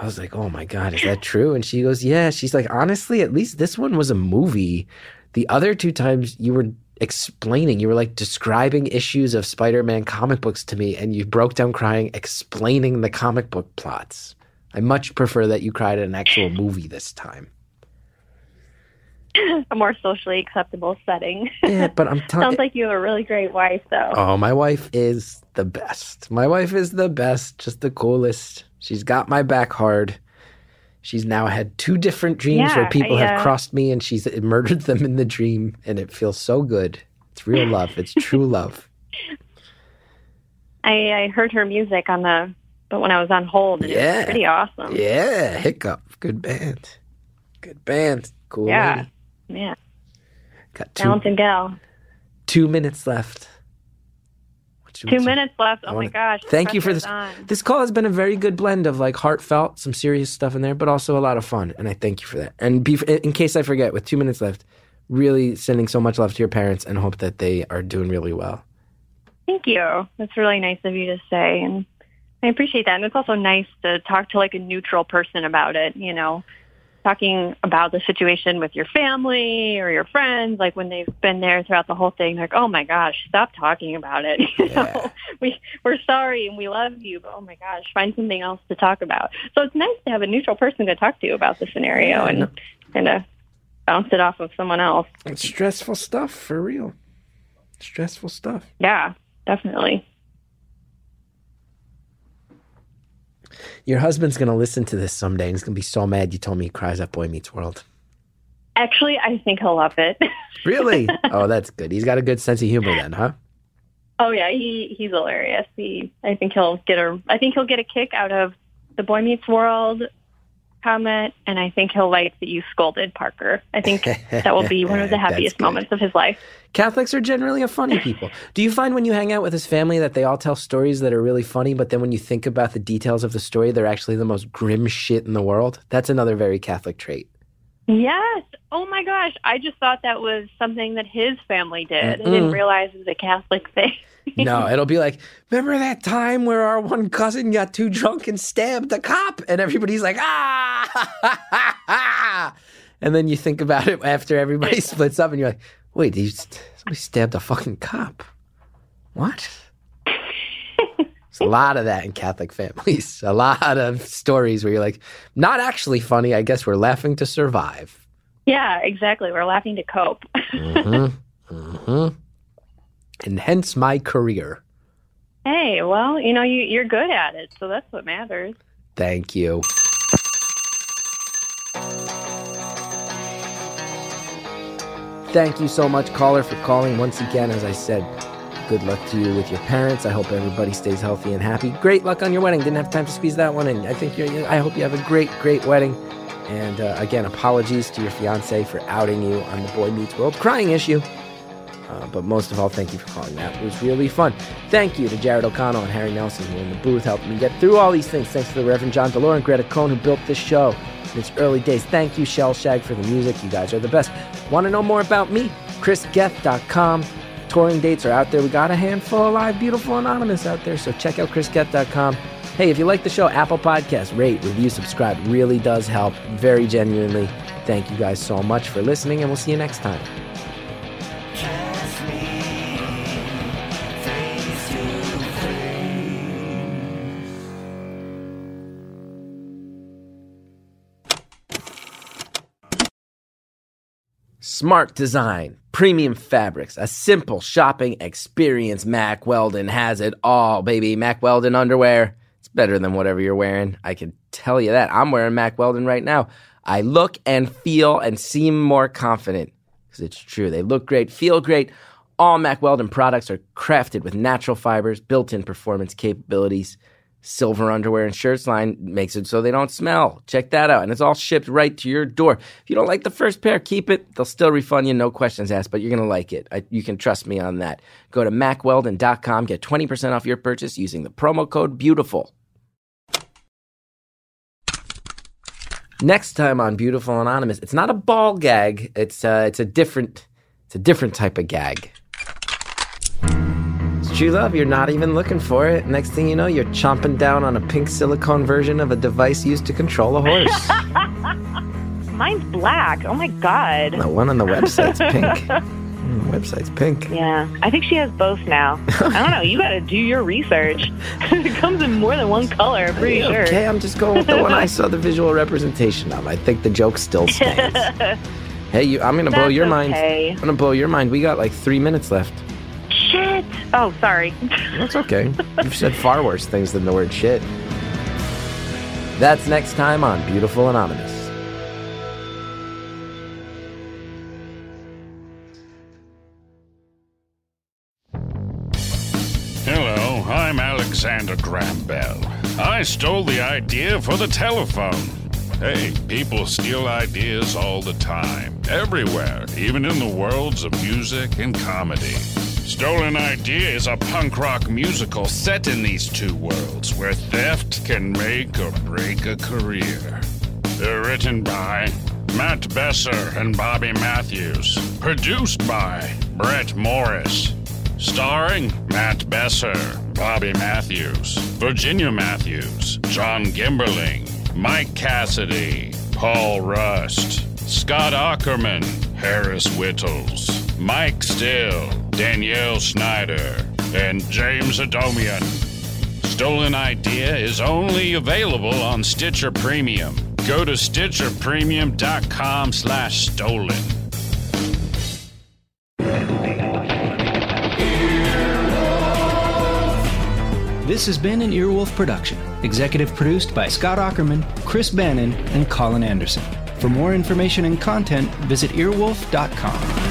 I was like, "Oh my god, is that true?" And she goes, "Yeah." She's like, "Honestly, at least this one was a movie. The other two times you were explaining, you were like describing issues of Spider-Man comic books to me, and you broke down crying explaining the comic book plots. I much prefer that you cried at an actual movie this time." a more socially acceptable setting. Yeah, but I'm telling. Sounds like you have a really great wife, though. Oh, my wife is the best. My wife is the best, just the coolest. She's got my back hard. She's now had two different dreams Yeah, where people I, have uh, crossed me and she's murdered them in the dream, and it feels so good. It's real love. It's true love. I, I heard her music on the, but when I was on hold, and it Yeah. was pretty awesome. Yeah, Hiccup. Good band. Good band. Cool. Yeah. lady. Yeah. Got two, Talented gal. two minutes left. You- Two minutes left. Oh wanna- my gosh. Thank you for this. on. This call has been a very good blend of like heartfelt, some serious stuff in there, but also a lot of fun. And I thank you for that. And be, in case I forget, with two minutes left, really sending so much love to your parents and hope that they are doing really well. Thank you. That's really nice of you to say. And I appreciate that. And it's also nice to talk to like a neutral person about it, you know, talking about the situation with your family or your friends, like when they've been there throughout the whole thing, like, oh my gosh, stop talking about it. You Yeah. know, we, we're sorry and we love you, but oh my gosh, find something else to talk about. So it's nice to have a neutral person to talk to about the scenario and kind of bounce it off of someone else. It's stressful stuff for real. Stressful stuff. Yeah, definitely. Your husband's gonna listen to this someday and he's gonna be so mad you told me he cries at Boy Meets World. Actually, I think he'll love it. Really? oh, that's good. He's got a good sense of humor then, huh? Oh yeah, he he's hilarious. He I think he'll get a I think he'll get a kick out of the Boy Meets World comment, and I think he'll like that you scolded Parker. I think that will be one of the happiest moments of his life. Catholics are generally a funny people. Do you find when you hang out with his family that they all tell stories that are really funny, but then when you think about the details of the story, they're actually the most grim shit in the world? That's another very Catholic trait. Yes. Oh my gosh, I just thought that was something that his family did. I Mm-mm. didn't realize it was a Catholic thing. No, it'll be like, remember that time where our one cousin got too drunk and stabbed a cop? And everybody's like, ah! and then you think about it after everybody splits up and you're like, wait, st- somebody stabbed a fucking cop. What? There's a lot of that in Catholic families. A lot of stories where you're like, not actually funny. I guess we're laughing to survive. yeah, exactly. We're laughing to cope. Mm-hmm. Mm-hmm. And hence my career. hey, well, you know, you you're good at it, so that's what matters. Thank you. Thank you so much, caller, for calling once again. As I said, good luck to you with your parents. I hope everybody stays healthy and happy. Great luck on your wedding. Didn't have time to squeeze that one in. I think you're. I hope you have a great, great wedding. And uh, again, apologies to your fiance for outing you on the Boy Meets World crying issue. Uh, but most of all, thank you for calling. That was really fun. Thank you to Jared O'Connell and Harry Nelson who were in the booth helping me get through all these things. Thanks to the Reverend John Delore and Greta Cohn who built this show in its early days. Thank you, Shellshag, for the music. You guys are the best. Want to know more about me? ChrisGethard.com. Touring dates are out there. We got a handful of live, beautiful, anonymous out there. So check out ChrisGethard.com. Hey, if you like the show, Apple Podcast, rate, review, subscribe. Really does help. Very genuinely. Thank you guys so much for listening, and we'll see you next time. Smart design, premium fabrics, a simple shopping experience. Mack Weldon has it all, baby. Mack Weldon underwear. It's better than whatever you're wearing. I can tell you that. I'm wearing Mack Weldon right now. I look and feel and seem more confident because it's true. They look great, feel great. All Mack Weldon products are crafted with natural fibers, built in performance capabilities. Silver underwear and shirts line makes it so they don't smell. Check that out. And it's all shipped right to your door. If you don't like the first pair, keep it. They'll still refund you, no questions asked, but you're going to like it. I, you can trust me on that. Go to mackweldon.com, get 20% off your purchase using the promo code BEAUTIFUL. Next time on Beautiful Anonymous, it's not a ball gag. It's uh, it's a different it's a different type of gag. True love. You're not even looking for it. Next thing you know, you're chomping down on a pink silicone version of a device used to control a horse. Mine's black. Oh my god. the one on the website's pink. Mm, the website's pink. Yeah, I think she has both now. I don't know. You got to do your research. it comes in more than one color. I'm pretty sure. Okay, I'm just going with the one I saw the visual representation of. I think the joke still stands. hey, you, I'm gonna blow That's your mind. I'm gonna blow your mind. We got like three minutes left. Shit. Oh, sorry. That's okay. You've said far worse things than the word shit. That's next time on Beautiful Anonymous. Hello, I'm Alexander Graham Bell. I stole the idea for the telephone. Hey, people steal ideas all the time, everywhere, even in the worlds of music and comedy. Stolen Idea is a punk rock musical set in these two worlds where theft can make or break a career. They're written by Matt Besser and Bobby Matthews. Produced by Brett Morris. Starring Matt Besser, Bobby Matthews, Virginia Matthews, Jon Gemberling, Mike Cassidy, Paul Rust, Scott Aukerman, Harris Wittels, Mike Still, Danielle Snyder, and James Adomian. Stolen Idea is only available on Stitcher Premium. Go to stitcherpremium.com slash stolen. This has been an Earwolf production, executive produced by Scott Aukerman, Chris Bannon, and Colin Anderson. For more information and content, visit earwolf.com.